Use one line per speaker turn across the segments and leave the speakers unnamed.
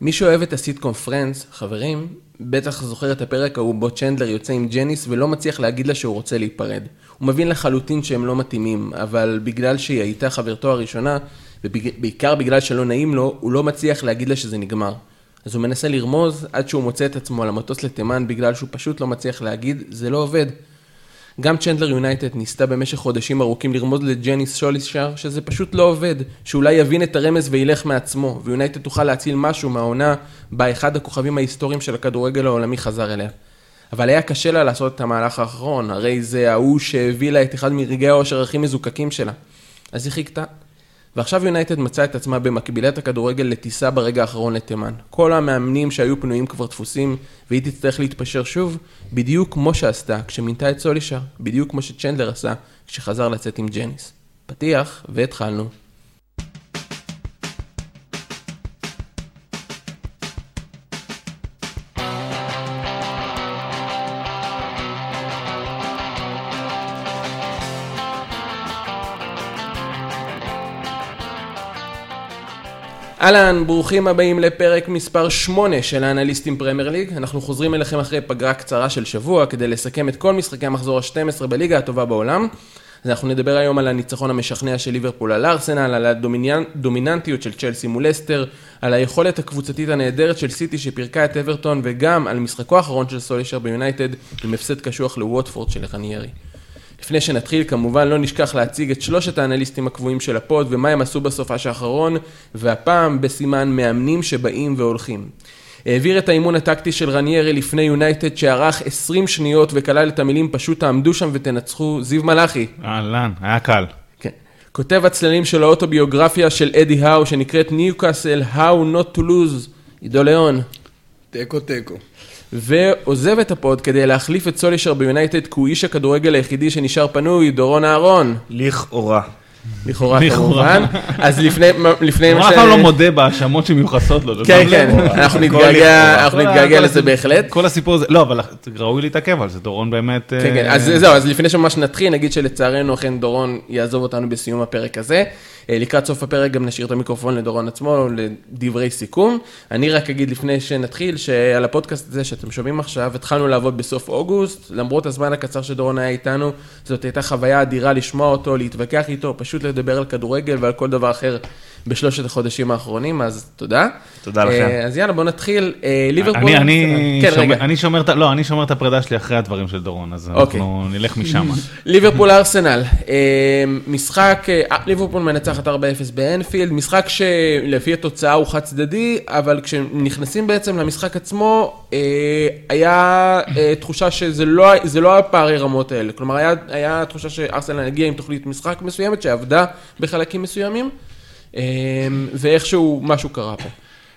מי שאוהב את הסיטקום פרנדס, חברים, בטח זוכר את הפרק ההוא בו צ'נדלר יוצא עם ג'ניס ולא מצליח להגיד לה שהוא רוצה להיפרד. הוא מבין לחלוטין שהם לא מתאימים, אבל בגלל שהיא הייתה חברתו הראשונה, ובעיקר בגלל שלא נעים לו, הוא לא מצליח להגיד לה שזה נגמר. אז הוא מנסה לרמוז עד שהוא מוצא את עצמו על המטוס לתימן בגלל שהוא פשוט לא מצליח להגיד, זה לא עובד. גם צ'נדלר יונייטד ניסתה במשך חודשים ארוכים לרמוז לג'ניס סולשיאר שזה פשוט לא עובד, שאולי יבין את הרמז וילך מעצמו, ויונייטד תוכל להציל משהו מהעונה בה אחד הכוכבים ההיסטוריים של הכדורגל העולמי חזר אליה. אבל היה קשה לה לעשות את המהלך האחרון, הרי זה ההוא שהביא לה את אחד מרגעי האושר הכי מזוקקים שלה. אז היא חיכתה, ועכשיו יונייטד מצאה את עצמה במקבילת הכדורגל לטיסה ברגע האחרון לתימן. כל המאמנים שהיו פנויים כבר דפוסים, והיא תצטרך להתפשר שוב, בדיוק כמו שעשתה כשמינתה את סולישר, בדיוק כמו שצ'נדלר עשה כשחזר לצאת עם ג'ניס. פתיח, והתחלנו. אהלן, ברוכים הבאים לפרק מספר 8 של האנליסטים פרמייר ליג. אנחנו חוזרים אליכם אחרי פגרה קצרה של שבוע כדי לסכם את כל משחקי המחזור ה-12 בליגה הטובה בעולם. אז אנחנו נדבר היום על הניצחון המשכנע של ליברפול על ארסנל, על הדומיננטיות של צ'לסי מול לסטר, על היכולת הקבוצתית הנהדרת של סיטי שפירקה את אברטון, וגם על משחקו האחרון של סולשיאר ביונייטד עם הפסד קשוח לווטפורד של רניירי. לפני שנתחיל, כמובן לא נשכח להציג את שלושת האנליסטים הקבועים של ה pod ומה הם עשו בסופש האחרון, והפעם בסימן מאמנים שבאים והולכים. העביר את האימון הטקטי של רניירי לפני יונייטד שארך 20 שניות וכלל את המילים פשוט תעמדו שם ותנצחו, זיו מלאכי.
אהלן, היה קל.
כן. כותב הצללים של האוטוביוגרפיה של אדי האו שנקראת ניוקאסל, How Not to Lose, עידו ליאון.
תיקו תיקו.
ועוזב את הפוד כדי להחליף את סולישר ביונייטד כי הוא איש הכדורגל היחידי שנשאר פנוי, דורון אהרון.
לכאורה.
לכאורה כמובן. אז לפני, לפני
הוא אף פעם לא מודה בהאשמות שמיוחסות לו.
כן, כן, אנחנו נתגעגע לזה בהחלט.
כל הסיפור הזה, לא, אבל ראוי להתעכב על זה, דורון באמת...
כן, כן, אז זהו, אז לפני שממש נתחיל, נגיד שלצערנו אכן דורון יעזוב אותנו בסיום הפרק הזה. אה, לקראת סוף הפרק גם נשאיר את המיקרופון לדורון עצמו לדברי סיכום. אני רק אגיד לפני שנתחיל, שעל הפודקאסט הזה שאתם שומעים עכשיו, התחלנו לעבוד בסוף אוגוסט, למרות הזמן הקצר שדורון היה איתנו, זאת הייתה חוויה אדירה לשמוע אותו, להתווכח איתו, פשוט לדבר על כדורגל ועל כל דבר אחר בשלושת החודשים האחרונים, אז תודה.
תודה לכם.
אה, אז יאללה, בוא נתחיל. אה, ליברפול...
אני, כן, שומר, אני שומר, לא, אני שומר את הפרידה שלי אחרי הדברים של דורון, אז אוקיי. אנחנו נלך משם.
ליברפול ארסנל, משחק, ליברפול מנצח מנצחת 4-0 באנפילד, משחק שלפי התוצאה הוא חד צדדי, אבל כשנכנסים בעצם למשחק עצמו, אה, היה אה, תחושה שזה לא, לא הפערי רמות האלה. כלומר, היה, היה תחושה שארסנל הגיע עם תוכנית משחק מסוימת שעבדה בחלקים מסוימים, אה, ואיכשהו משהו קרה פה.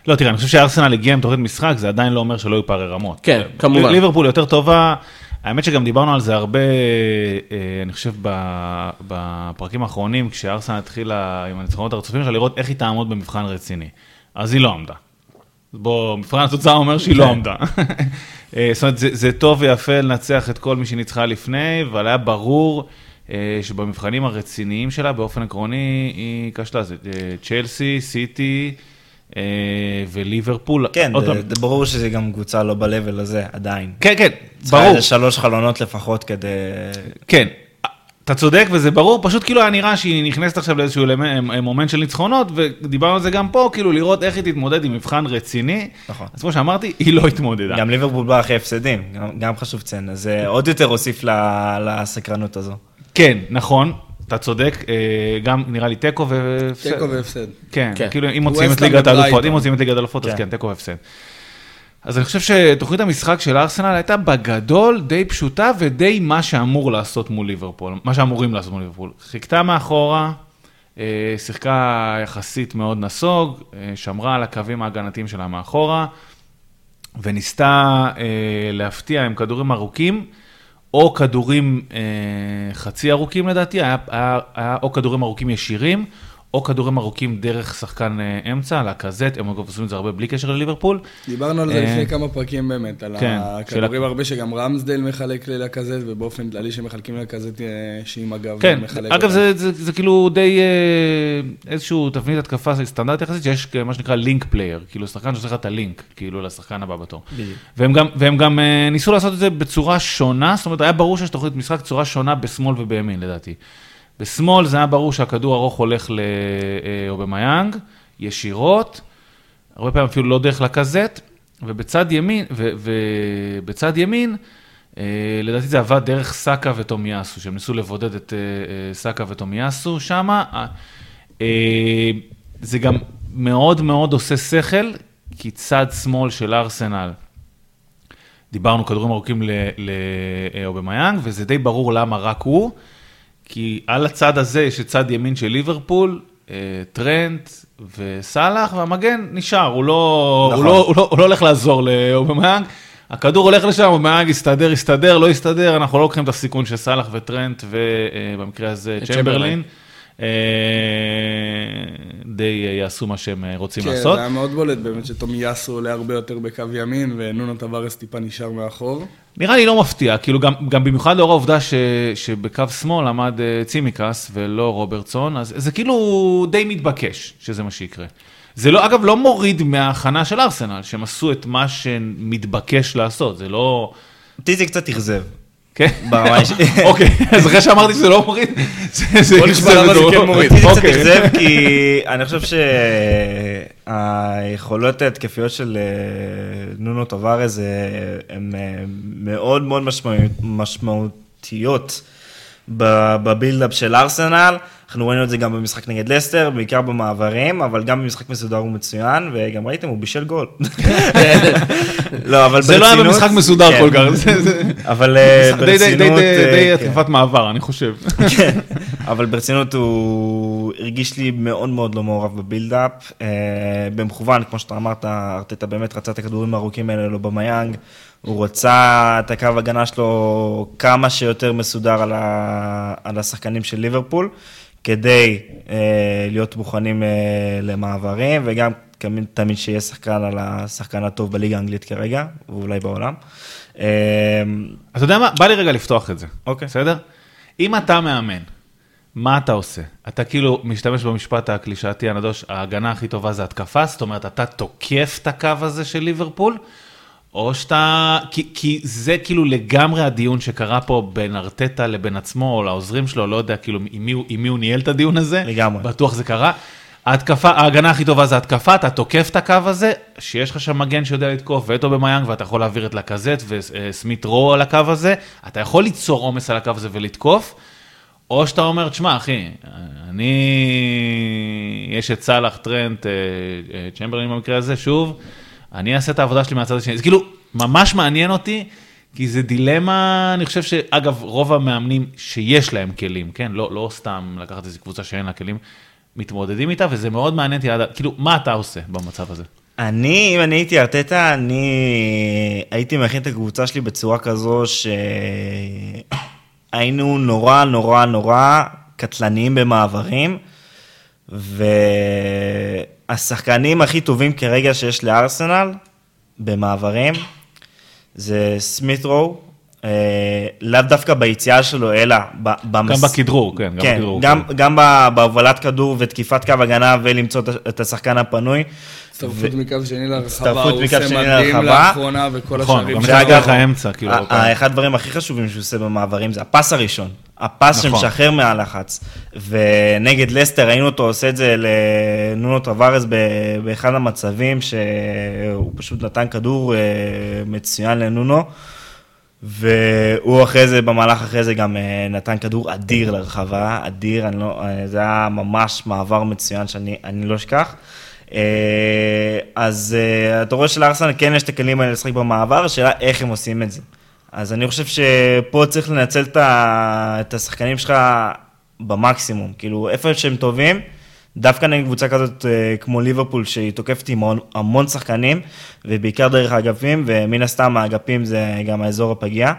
לא, תראה, אני חושב שארסנל הגיע עם תוכנית משחק, זה עדיין לא אומר שלא היו פערי רמות.
כן, כמובן.
ליברפול יותר טובה. האמת שגם דיברנו על זה הרבה, אה, אני חושב, בפרקים האחרונים, כשארסן התחילה עם הניצחונות הרצופים שלה, לראות איך היא תעמוד במבחן רציני. אז היא לא עמדה. בוא, מבחן התוצאה אומר שהיא לא כן. עמדה. אה, זאת אומרת, זה, זה טוב ויפה לנצח את כל מי שניצחה לפני, אבל היה ברור אה, שבמבחנים הרציניים שלה, באופן עקרוני, היא כשלה. זה צ'לסי, סיטי, אה, וליברפול.
כן, זה ברור שזה גם קבוצה לא ב-level הזה עדיין.
כן, כן,
ברור. צריכה שלוש חלונות לפחות כדי...
כן, אתה צודק וזה ברור, פשוט כאילו היה נראה שהיא נכנסת עכשיו לאיזשהו מומנט של ניצחונות, ודיברנו על זה גם פה, כאילו לראות איך היא תתמודד עם מבחן רציני. נכון. אז כמו שאמרתי, היא לא התמודדה.
גם ליברפול בא אחרי הפסדים, גם חשוב לציין, אז זה עוד יותר הוסיף לסקרנות הזו.
כן, נכון, אתה צודק, אה, גם נראה לי תיקו
והפסד. תיקו והפסד.
כן, כן, כאילו אם מוצאים את ליגת האלופות, אם מוצאים את ליגת האלופות, אז כן, תיקו והפסד. אז אני חושב שתוכנית המשחק של ארסנל הייתה בגדול די פשוטה ודי מה שאמור לעשות מול ליברפול, מה שאמורים לעשות מול ליברפול. חיכתה מאחורה, אה, שיחקה יחסית מאוד נסוג, אה, שמרה על הקווים ההגנתיים שלה מאחורה, וניסתה להפתיע עם כדורים ארוכים. או כדורים אה, חצי ארוכים לדעתי, היה, היה, היה או כדורים ארוכים ישירים, או כדורים ארוכים דרך שחקן אה, אמצע, לקזט, הם אגב עושים את זה הרבה בלי קשר לליברפול.
דיברנו על זה
אה,
לפני כמה פרקים באמת, על
כן,
הכדורים הרבה שגם רמסדל מחלק לקזט, ובאופן כללי שמחלקים לקזט אה, שעם הגב
כן,
מחלק
אגב. זה, זה, זה כאילו די איזשהו תבנית התקפה סטנדרט יחסית, שיש מה שנקרא link player, כאילו שחקן שעושה לך את הלינק, כאילו לשחקן הבא בתור. והם גם, ניסו לעשות את זה בצורה שונה, זאת אומרת היה ברור שיש תוכנית משחק צורה שונה בשמאל ובימין לדעתי. בשמאל זה היה ברור שהכדור ארוך הולך לאובמיאנג, ישירות, הרבה פעמים אפילו לא דרך לקזט, ובצד ימין, ו, ובצד ימין, אה, לדעתי זה עבד דרך סאקה וטומיאסו, שהם ניסו לבודד את אה, אה, סאקה וטומיאסו שמה. אה, אה, זה גם מאוד מאוד עושה שכל, כי צד שמאל של ארסנל, דיברנו כדורים ארוכים לאובמיאנג, וזה די ברור למה רק הוא, כי על הצד הזה יש את צד ימין של ליברפול, אה, טרנט וסאלח, והמגן נשאר, הוא לא,
נכון.
הוא לא, הוא לא, הוא לא הולך לעזור לאובמיאנג. הכדור הולך לשם, אובמיאנג יסתדר, יסתדר, לא יסתדר, אנחנו לא לוקחים את הסיכון של סאלח וטרנט, ובמקרה הזה
את
צ'מברלין.
צ'מברלין.
אה, די אה, יעשו מה שהם אה, רוצים
כן,
לעשות.
זה היה מאוד בולט באמת שטומי יאסו עולה הרבה יותר בקו ימין, ונונו טווארס טיפה נשאר מאחור.
נראה לי לא מפתיע, כאילו גם, גם במיוחד לאור העובדה ש, שבקו שמאל עמד צימקס ולא רוברטסון, אז זה כאילו די מתבקש שזה מה שיקרה. זה לא, אגב, לא מוריד מההכנה של ארסנל, שהם עשו את מה שמתבקש לעשות, זה לא...
אותי זה קצת אכזב.
כן?
ברמה האישית.
אוקיי, אז אחרי שאמרתי שזה לא מוריד, זה זה
בוא נשמע למה זה כן מוריד.
אותי זה קצת
אוקיי.
אכזב, כי אני חושב שהיכולות ההתקפיות של אה, נונו טווארז אה, הן אה, מאוד מאוד משמעו- משמעותיות בבילדאפ של ארסנל. אנחנו ראינו את זה גם במשחק נגד לסטר, בעיקר במעברים, אבל גם במשחק מסודר הוא מצוין, וגם ראיתם, הוא בישל גול. לא, אבל
זה לא היה
ברצינות-
במשחק מסודר
כן.
כל כך, זה- זה-
אבל אה, ברצינות...
די-
אה, כן.
התקפת מעבר, אני חושב.
כן, אבל ברצינות הוא הרגיש לי מאוד מאוד לא מעורב בבילדאפ. אה, במכוון, כמו שאתה אמרת, ארטטה באמת רצה את הכדורים הארוכים האלה לו במיאנג. הוא רצה את הקו הגנה שלו כמה שיותר מסודר על, ה... על השחקנים של ליברפול, כדי אה, להיות מוכנים אה, למעברים, וגם תמיד, תמיד שיהיה שחקן על השחקן הטוב בליגה האנגלית כרגע, ואולי בעולם. אה,
אתה יודע מה? בא לי רגע לפתוח את זה.
אוקיי.
בסדר? אם אתה מאמן, מה אתה עושה? אתה כאילו משתמש במשפט הקלישאתי הנדוש, ההגנה הכי טובה זה התקפה, זאת אומרת, אתה תוקף את הקו הזה של ליברפול, או שאתה... כי, כי זה כאילו לגמרי הדיון שקרה פה בין ארטטה לבין עצמו, או לעוזרים שלו, לא יודע כאילו עם מי, עם מי הוא ניהל את הדיון הזה.
לגמרי.
בטוח זה קרה. ההתקפה, ההגנה הכי טובה זה התקפה, אתה תוקף את הקו הזה, שיש לך שם מגן שיודע לתקוף וטו במיאנג, ואתה יכול להעביר את לקזט וסמית רו על הקו הזה, אתה יכול ליצור עומס על הקו הזה ולתקוף, או שאתה אומר, תשמע, אחי, אני, יש את סאלח, טרנט, אה, אה, צ'מברלין במקרה הזה, שוב, אני אעשה את העבודה שלי מהצד השני. זה כאילו, ממש מעניין אותי, כי זה דילמה, אני חושב שאגב, רוב המאמנים שיש להם כלים, כן, לא, לא סתם לקחת איזו קבוצה שאין לה כלים, מתמודדים איתה, וזה מאוד מעניין אותי, כאילו, מה אתה עושה במצב הזה?
אני, אם אני הייתי ארטטה, אני הייתי מכין את הקבוצה שלי בצורה כזו שהיינו נורא נורא נורא קטלניים במעברים, והשחקנים הכי טובים כרגע שיש לארסנל במעברים זה סמית'רו, אה, לאו דווקא ביציאה שלו, אלא ב- במס...
גם בכדרור, כן, גם
כן,
בכדרור.
גם, גם ב- בהובלת כדור ותקיפת קו הגנה ולמצוא את השחקן הפנוי.
הצטרפות מקו שני להרחבה, הוא עושה מדהים. לאחרונה, וכל
נכון,
השערים
גם
שלו.
אחד דרך האמצע, כאילו,
ה-
הרבה פעמים.
ה- אחד הדברים הכי חשובים שהוא עושה במעברים זה הפס הראשון. הפס
נכון.
שמשחרר מהלחץ. ונגד לסטר ראינו אותו עושה את זה לנונו טווארז באחד המצבים שהוא פשוט נתן כדור אה, מצוין לנונו. והוא אחרי זה, במהלך אחרי זה גם אה, נתן כדור אדיר לרחבה, אדיר, אני לא, אה, זה היה ממש מעבר מצוין שאני אני לא אשכח. אה, אז אה, אתה רואה שלארסנל כן יש את הכלים האלה לשחק במעבר, השאלה איך הם עושים את זה. אז אני חושב שפה צריך לנצל את השחקנים שלך במקסימום, כאילו איפה שהם טובים, דווקא נגד קבוצה כזאת אה, כמו ליברפול, שהיא תוקפת עם המון, שחקנים, ובעיקר דרך האגפים, ומן הסתם האגפים זה גם האזור הפגיע,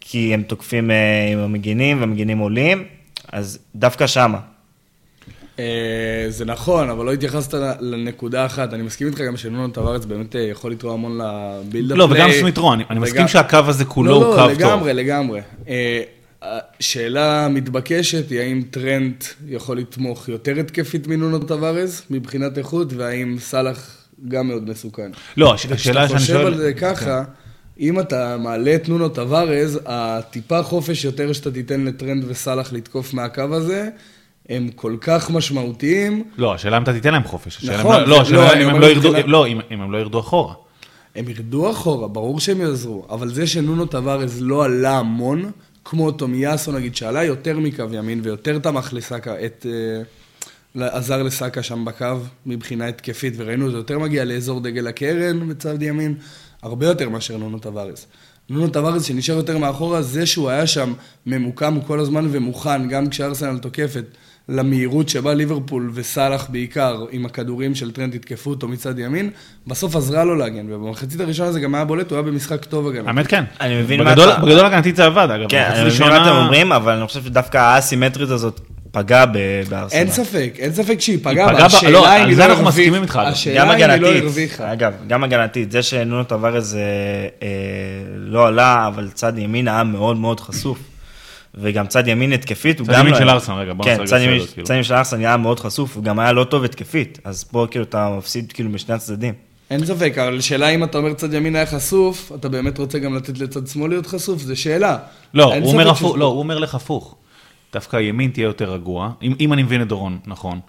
כי הם תוקפים עם המגינים, והמגינים עולים, אז דווקא שמה.
אה, זה נכון, אבל לא התייחסת לנקודה אחת. אני מסכים איתך גם שנונו טווארץ באמת אה, יכול לתרום המון לבילדאפ.
לא, וגם סמיטרו, אני מסכים שהקו הזה כולו הוא
לא,
קו
לא,
טוב.
לגמרי, לגמרי. אה, השאלה המתבקשת היא האם טרנט יכול לתמוך יותר התקפית מנונו טווארז מבחינת איכות, והאם סאלח גם מאוד מסוכן.
לא, הש- השאלה שאני
כשאתה חושב
שואל... כן.
על זה ככה, אם אתה מעלה את נונו טווארז, הטיפה חופש יותר שאתה תיתן לטרנד וסאלח לתקוף מהקו הזה, הם כל כך משמעותיים,
לא, השאלה אם אתה תיתן להם חופש.
נכון,
לא- לא,
זה-
השאלה
לא,
אם הם לא ירדו, לא, אם אם הם לא ירדו אחורה.
הם ירדו אחורה, ברור שהם יעזרו, אבל זה שנונו טווארז לא עלה המון, כמו טומיאסו נגיד, שעלה יותר מקו ימין ויותר תמך לסאקה, את... אה, עזר לסאקה שם בקו מבחינה התקפית, וראינו זה יותר מגיע לאזור דגל הקרן בצד ימין, הרבה יותר מאשר נונו טווארז. נונו טווארז שנשאר יותר מאחורה, זה שהוא היה שם ממוקם כל הזמן ומוכן, גם כשארסנל תוקפת, למהירות שבה ליברפול וסאלח בעיקר, עם הכדורים של טרנט יתקפו אותו מצד ימין, בסוף עזרה לו להגן, ובמחצית הראשונה זה גם היה בולט, הוא היה במשחק טוב הגנה.
האמת כן.
אני מבין מה
בגדול-
אתה-
בגדול הגנתית זה עבד, אגב.
כן, אני מבין מה אתם אומרים, אבל אני חושב שדווקא האסימטרית הזאת פגעה בארסנל.
אין ספק, אין ספק שהיא פגעה, אבל השאלה
לא,
אם
על
היא
זה
לא
אנחנו
הרוויחה.
מסכימים איתך, אגב.
גם
השאלה אם היא לא
הגנתית,
הרוויחה.
אגב, גם הגנתית, זה שנונו טווארז אה, אה, לא עלה, אבל צד ימין היה מאוד מאוד חשוף. וגם צד ימין התקפית, הוא
צד
גם
ימין
לא
של
היה-
ארסנל, רגע, בוא
כן,
נעשה
צד ימין-
סדר, כאילו.
צד ימין של ארסנל היה מאוד חשוף, הוא גם היה לא טוב התקפית, אז פה כאילו אתה מפסיד כאילו משני הצדדים.
אין ספק, אבל שאלה אם אתה אומר צד ימין היה חשוף, אתה באמת רוצה גם לתת לצד שמאל להיות חשוף? זו שאלה.
לא, הוא אומר
שזה-
הפוך, לא, הוא אומר לך הפוך. דווקא ימין תהיה יותר רגוע, אם, אם אני מבין את דורון, נכון.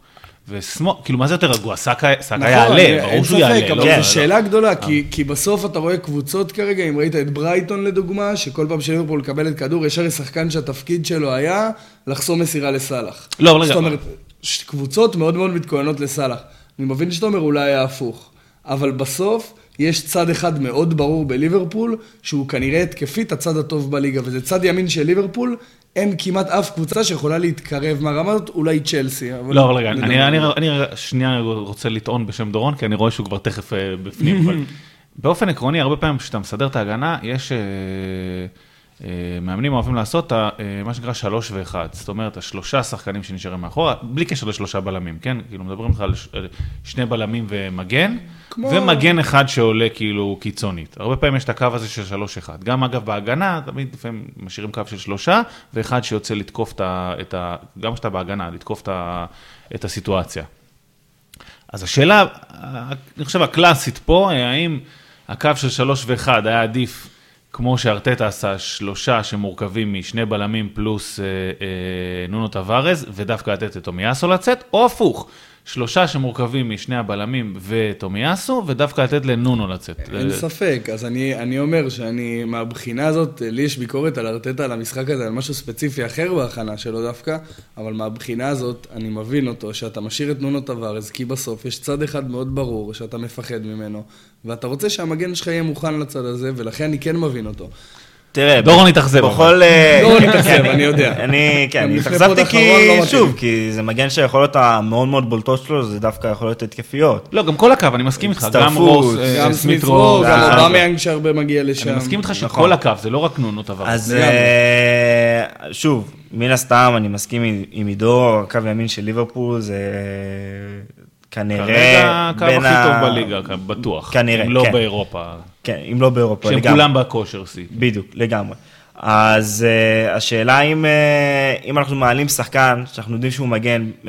ושמאל, כאילו, מה זה יותר רגוע? סאקה
נכון,
יעלה,
אין
ברור שהוא
ספק,
יעלה.
אבל
לא,
כן,
לא,
זו
לא.
שאלה גדולה, כי, כי בסוף אתה רואה קבוצות כרגע, אם ראית את ברייטון לדוגמה, שכל פעם שליברפול מקבלת כדור, יש הרי שחקן שהתפקיד שלו היה לחסום מסירה לסאלח.
לא, אבל רגע.
זאת אומרת, קבוצות מאוד מאוד מתכוננות לסאלח. אני מבין שאתה אומר אולי היה הפוך, אבל בסוף יש צד אחד מאוד ברור בליברפול, שהוא כנראה התקפית הצד הטוב בליגה, וזה צד ימין של ליברפול, אין כמעט אף קבוצה שיכולה להתקרב מהרמה הזאת, אולי צ'לסי.
לא, אבל רגע. אני, אני, אני שנייה רוצה לטעון בשם דורון, כי אני רואה שהוא כבר תכף אה, בפנים, אבל באופן עקרוני, הרבה פעמים כשאתה מסדר את ההגנה, יש אה, מאמנים אוהבים לעשות אה, מה שנקרא שלוש ואחד. זאת אומרת, השלושה שחקנים שנשארים מאחורה, בלי קשר לשלושה בלמים, כן? כאילו, מדברים איתך על שני בלמים ומגן,
כמו-
ומגן אחד שעולה כאילו קיצונית. הרבה פעמים יש את הקו הזה של שלוש אחד. גם אגב בהגנה, תמיד לפעמים משאירים קו של שלושה, ואחד שיוצא לתקוף את ה... את ה גם כשאתה בהגנה, לתקוף את, ה, את הסיטואציה. אז השאלה, אני חושב הקלאסית פה, האם הקו של שלוש ואחד היה עדיף, כמו שארטטה עשה, שלושה שמורכבים משני בלמים פלוס אה, אה, נונו טווארז, ודווקא לתת את תומיאסו לצאת, או הפוך, שלושה שמורכבים משני הבלמים וטומיאסו, ודווקא לתת לנונו לצאת.
אין ספק, אז אני, אני אומר שאני, מהבחינה הזאת, לי יש ביקורת על ארטטה, על המשחק הזה, על משהו ספציפי אחר בהכנה שלו דווקא, אבל מהבחינה הזאת, אני מבין אותו, שאתה משאיר את נונו טווארז, כי בסוף יש צד אחד מאוד ברור שאתה מפחד ממנו, ואתה רוצה שהמגן שלך יהיה מוכן לצד הזה, ולכן אני כן מבין אותו.
תראה,
דורון התאכזב,
בכל... אה,
דורון התאכזב,
כן,
אני יודע.
אני, כן, אני
לפני
התאכזבתי כי,
לא.
שוב, כי זה מגן שהיכולות המאוד מאוד בולטות שלו, זה דווקא יכולות התקפיות.
לא, גם כל הקו, אני מסכים איתך, גם רוס, אה,
גם
סמית
סמית
רו,
רו, גם
גם-
אובמיאנג שהרבה מגיע לשם.
אני מסכים איתך
נכון.
שכל הקו, זה לא רק נונו טווארז.
אז. אה, שוב, מן הסתם, אני מסכים עם- עידו, הקו ימין של ליברפול זה כנראה
כרגע הקו הכי טוב בליגה, בטוח.
כנראה,
אם לא
כן.
באירופה.
כן, אם לא באירופה,
שהם
לגמרי.
כולם בכושר שיא.
בדיוק, לגמרי. אז uh, השאלה אם, uh, אם אנחנו מעלים שחקן שאנחנו יודעים שהוא מגן uh, uh,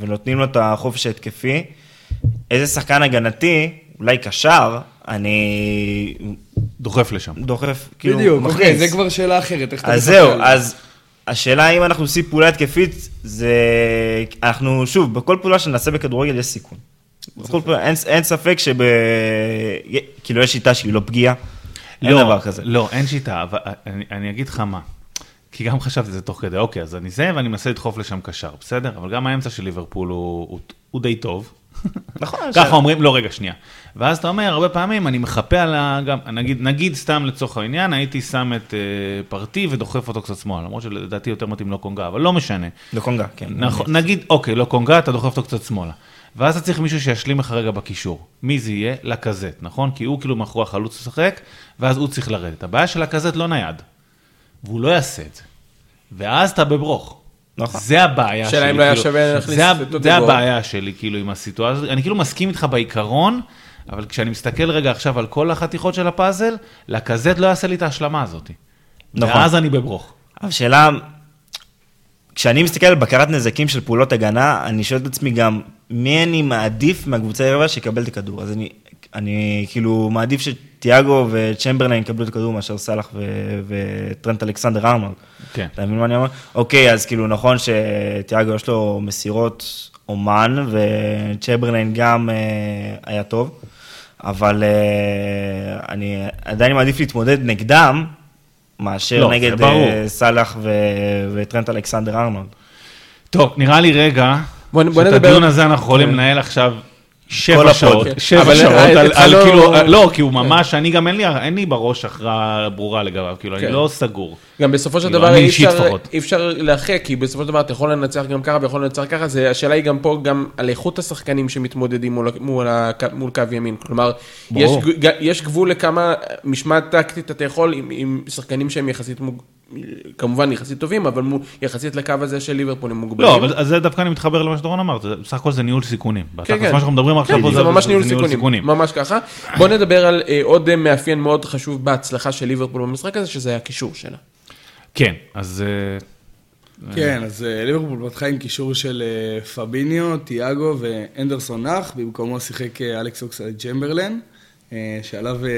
ונותנים לו את החופש ההתקפי, איזה שחקן הגנתי, אולי קשר, אני
דוחף לשם.
דוחף, כאילו,
בדיוק,
מכניס.
אוקיי, זה כבר שאלה אחרת, איך אתה
אז זהו. אז השאלה אם אנחנו עושים פעולה התקפית, זה... אנחנו, שוב, בכל פעולה שנעשה בכדורגל יש סיכון. אין, אין ספק שב... כאילו, יש שיטה שהיא לא פגיעה. אין
לא,
דבר כזה.
לא, אין שיטה, אבל אני, אני אגיד לך מה. כי גם חשבתי את זה תוך כדי, אוקיי, אז אני זה ואני מנסה לדחוף לשם קשר, בסדר? אבל גם האמצע של ליברפול הוא, הוא, הוא די טוב.
נכון,
ככה אומרים, לא רגע, שנייה. ואז אתה אומר, הרבה פעמים אני מחפה על ה... גם, נגיד, נגיד סתם לצורך העניין, הייתי שם את אה, פרטי ודוחף אותו קצת שמאלה, למרות שלדעתי יותר מתאים לא קונגה, אבל לא משנה.
לקונגה, כן.
נכון, נגיד, אוקיי, לא קונגה, אתה דוחף אותו קצת שמאלה. ואז אתה צריך מישהו שישלים לך רגע בקישור. מי זה יהיה? לקזט, נכון? כי הוא כאילו מאחורי החלוץ לשחק, ואז הוא צריך לרדת. הבעיה של לקזט לא נייד, והוא לא יעשה את זה. ואז אתה בברוך.
נכון.
זה הבעיה שלי.
השאלה אם לא היה
כאילו,
שווה להכניס את אותו
זה. הבעיה שלי, כאילו, עם הסיטואציה הזאת. אני כאילו מסכים איתך בעיקרון, אבל כשאני מסתכל רגע עכשיו על כל החתיכות של הפאזל, לקזט לא יעשה לי את ההשלמה הזאת.
נכון.
ואז אני בברוך.
אבל שאלה, כשאני מסתכל על בקרת נזקים של פעולות הגנה, אני שואל את עצמי גם, מי אני מעדיף מהקבוצה היריבה שיקבל את הכדור? אז אני, אני כאילו מעדיף שתיאגו וצ'מברליין יקבלו את הכדור מאשר סאלח ו- וטרנט אלכסנדר ארנולד.
כן.
אתה מבין מה אני אומר? אוקיי, אז כאילו נכון שתיאגו יש לו מסירות אומן, וצ'מברליין גם אה, היה טוב, אבל אה, אני עדיין מעדיף להתמודד נגדם, מאשר
לא,
נגד. אה, סאלח ו- וטרנט אלכסנדר ארנולד.
טוב, נראה לי רגע,
בוא- בוא
שאת
נדבר-
הדיון הזה אנחנו יכולים
כן.
לנהל עכשיו שבע. שעות,
כן.
שבע
אבל,
שעות, על- על
התחלנו-
כאילו, לא, כי הוא ממש, אני גם אין לי, אין לי בראש הכרעה ברורה לגביו, כאילו, אני
כן.
לא סגור.
גם בסופו של
כאילו,
דבר אי אפשר, להרחיק, כי בסופו של דבר אתה יכול לנצח גם ככה ויכול לנצח ככה, זה, השאלה היא גם פה גם על איכות השחקנים שמתמודדים מול, מול, הקו, מול קו ימין. כלומר, יש, גבול לכמה משמעת טקטית אתה יכול עם, עם שחקנים שהם יחסית. כמובן יחסית טובים, אבל. יחסית לקו הזה של ליברפול הם מוגבלים.
לא, אבל אז זה דווקא אני מתחבר למה שדורון אמר, זה- בסך הכל זה ניהול סיכונים.
כן, כן.
מה שאנחנו מדברים עכשיו
כן,
פה
זה ממש ניהול סיכונים, ממש ככה. בוא נדבר על אה, עוד אה, מאפיין מאוד חשוב בהצלחה של ליברפול במשחק הזה, שזה הקישור שלה.
כן, אז אה,
כן, אז ליברפול פתחה עם קישור של פביניו, תיאגו ואנדרסון נח, במקומו שיחק אלכס אוקסלד צ'מברלן, אה, שעליו אה,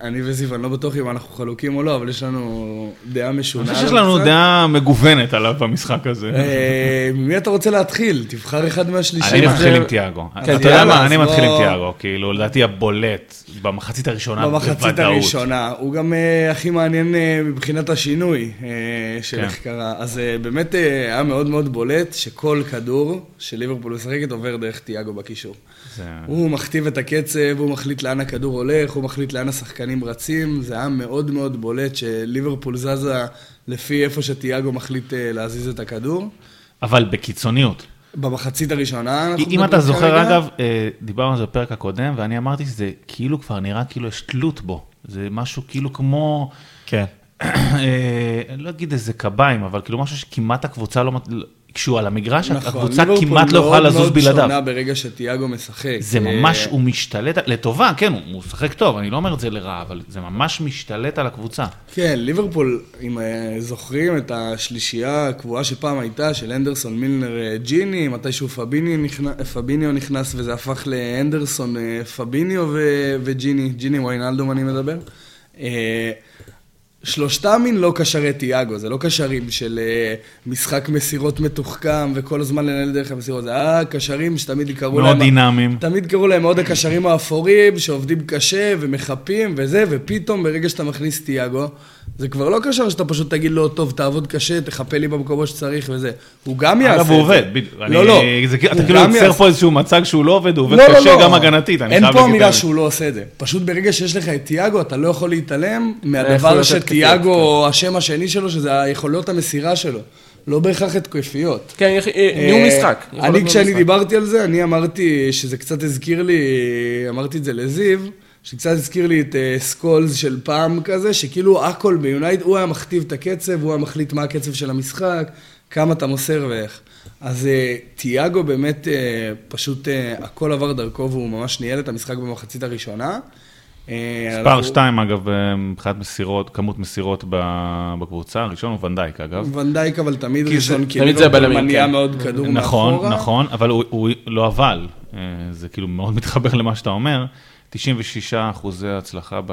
אני וזיו, אני לא בטוח אם אנחנו חלוקים או לא, אבל יש לנו דעה משונה.
אני חושב שיש לנו. דעה מגוונת עליו במשחק הזה.
אה, ממי אתה רוצה להתחיל? תבחר אחד מהשלישים.
אני מתחיל עם תיאגו.
כן,
אתה יודע מה, אני מתחיל עם תיאגו. כאילו, לדעתי הבולט במחצית הראשונה
במחצית
בוודאות.
הראשונה, הוא גם אה, הכי מעניין אה, מבחינת השינוי אה, של
כן.
איך קרה. אז אה, באמת אה, היה מאוד מאוד בולט שכל כדור של ליברפול משחקת עובר דרך תיאגו בקישור.
זה-
הוא מכתיב את הקצב, הוא מחליט לאן הכדור הולך, הוא מחליט לאן השחקנים רצים, זה היה מאוד מאוד בולט שליברפול זזה לפי איפה שתיאגו מחליט אה, להזיז את הכדור.
אבל בקיצוניות.
במחצית הראשונה אנחנו
אם אתה זוכר,
כרגע.
אגב, אה, דיברנו על זה בפרק הקודם, ואני אמרתי שזה כאילו כבר נראה כאילו יש תלות בו. זה משהו כאילו כמו,
כן.
אה, אני לא אגיד איזה קביים, אבל כאילו משהו שכמעט הקבוצה לא... כשהוא על המגרש,
נכון,
הקבוצה
ליברפול
כמעט לא יכולה
מאוד
לזוז
מאוד
בלעדיו.
שונה ברגע שתיאגו משחק.
זה
אה,
ממש, הוא משתלט, לטובה, כן, הוא הוא משחק טוב, אני לא אומר את זה לרעה, אבל זה ממש משתלט על הקבוצה.
כן, ליברפול, אם אה, זוכרים את השלישייה הקבועה שפעם הייתה, של אנדרסון, מילנר, אה, ג'יני, מתישהו פביניו נכנס, פביניו נכנס וזה הפך לאנדרסון, פביניו וג'יני, ג'יני ויינלדום אני מדבר. שלושתם מין לא קשרי תיאגו, זה לא קשרים של אה, משחק מסירות מתוחכם וכל הזמן לנהל דרך המסירות, זה היה קשרים שתמיד קראו להם...
מאוד דינמיים.
תמיד קראו להם עוד הקשרים האפורים, שעובדים קשה ומחפים וזה, ופתאום ברגע שאתה מכניס תיאגו, זה כבר לא קשר שאתה פשוט תגיד לו, טוב, תעבוד קשה, תחפה לי במקומות שצריך וזה. הוא גם יעשה את
אגב,
זה.
הוא עובד, בדיוק.
לא, לא.
כאילו- אתה כאילו יוצר פה איזשהו מצג שהוא לא עובד, הוא עובד
לא, לא,
קשה
לא.
גם הגנתית, אני
אין
חייב
פה אמירה. שהוא לא עושה את זה. פשוט ברגע שיש לך את תיאגו, אתה לא יכול להתעלם מהדבר שתיאגו, השם השני שלו, שזה היכולות המסירה שלו. לא בהכרח התקפיות.
כן, יכ- אה, ניהול
אה,
משחק.
אני, כשאני. דיברתי על זה, אני אמרתי שזה קצת הזכיר לי, אמרתי את זה לזיו, שקצת הזכיר לי את אה, סקולס של פעם כזה, שכאילו הכל ביונייט, הוא היה מכתיב את הקצב, הוא היה מחליט מה הקצב של המשחק, כמה אתה מוסר ואיך. אז אה, תיאגו באמת אה, פשוט הכל עבר דרכו והוא ממש ניהל את המשחק במחצית הראשונה.
מספר
אנחנו-
2, אגב, מבחינת מסירות, כמות מסירות בקבוצה, הראשון הוא ונדייק, אגב.
ונדייק אבל תמיד ראשון, כי
תמיד זה
ליברפול
הבלמים,
מניע
כן.
מאוד כדור
נכון,
מאחורה.
נכון, אבל הוא, הוא לא אבל, זה כאילו מאוד מתחבר למה שאתה אומר, 96 אחוזי הצלחה ב-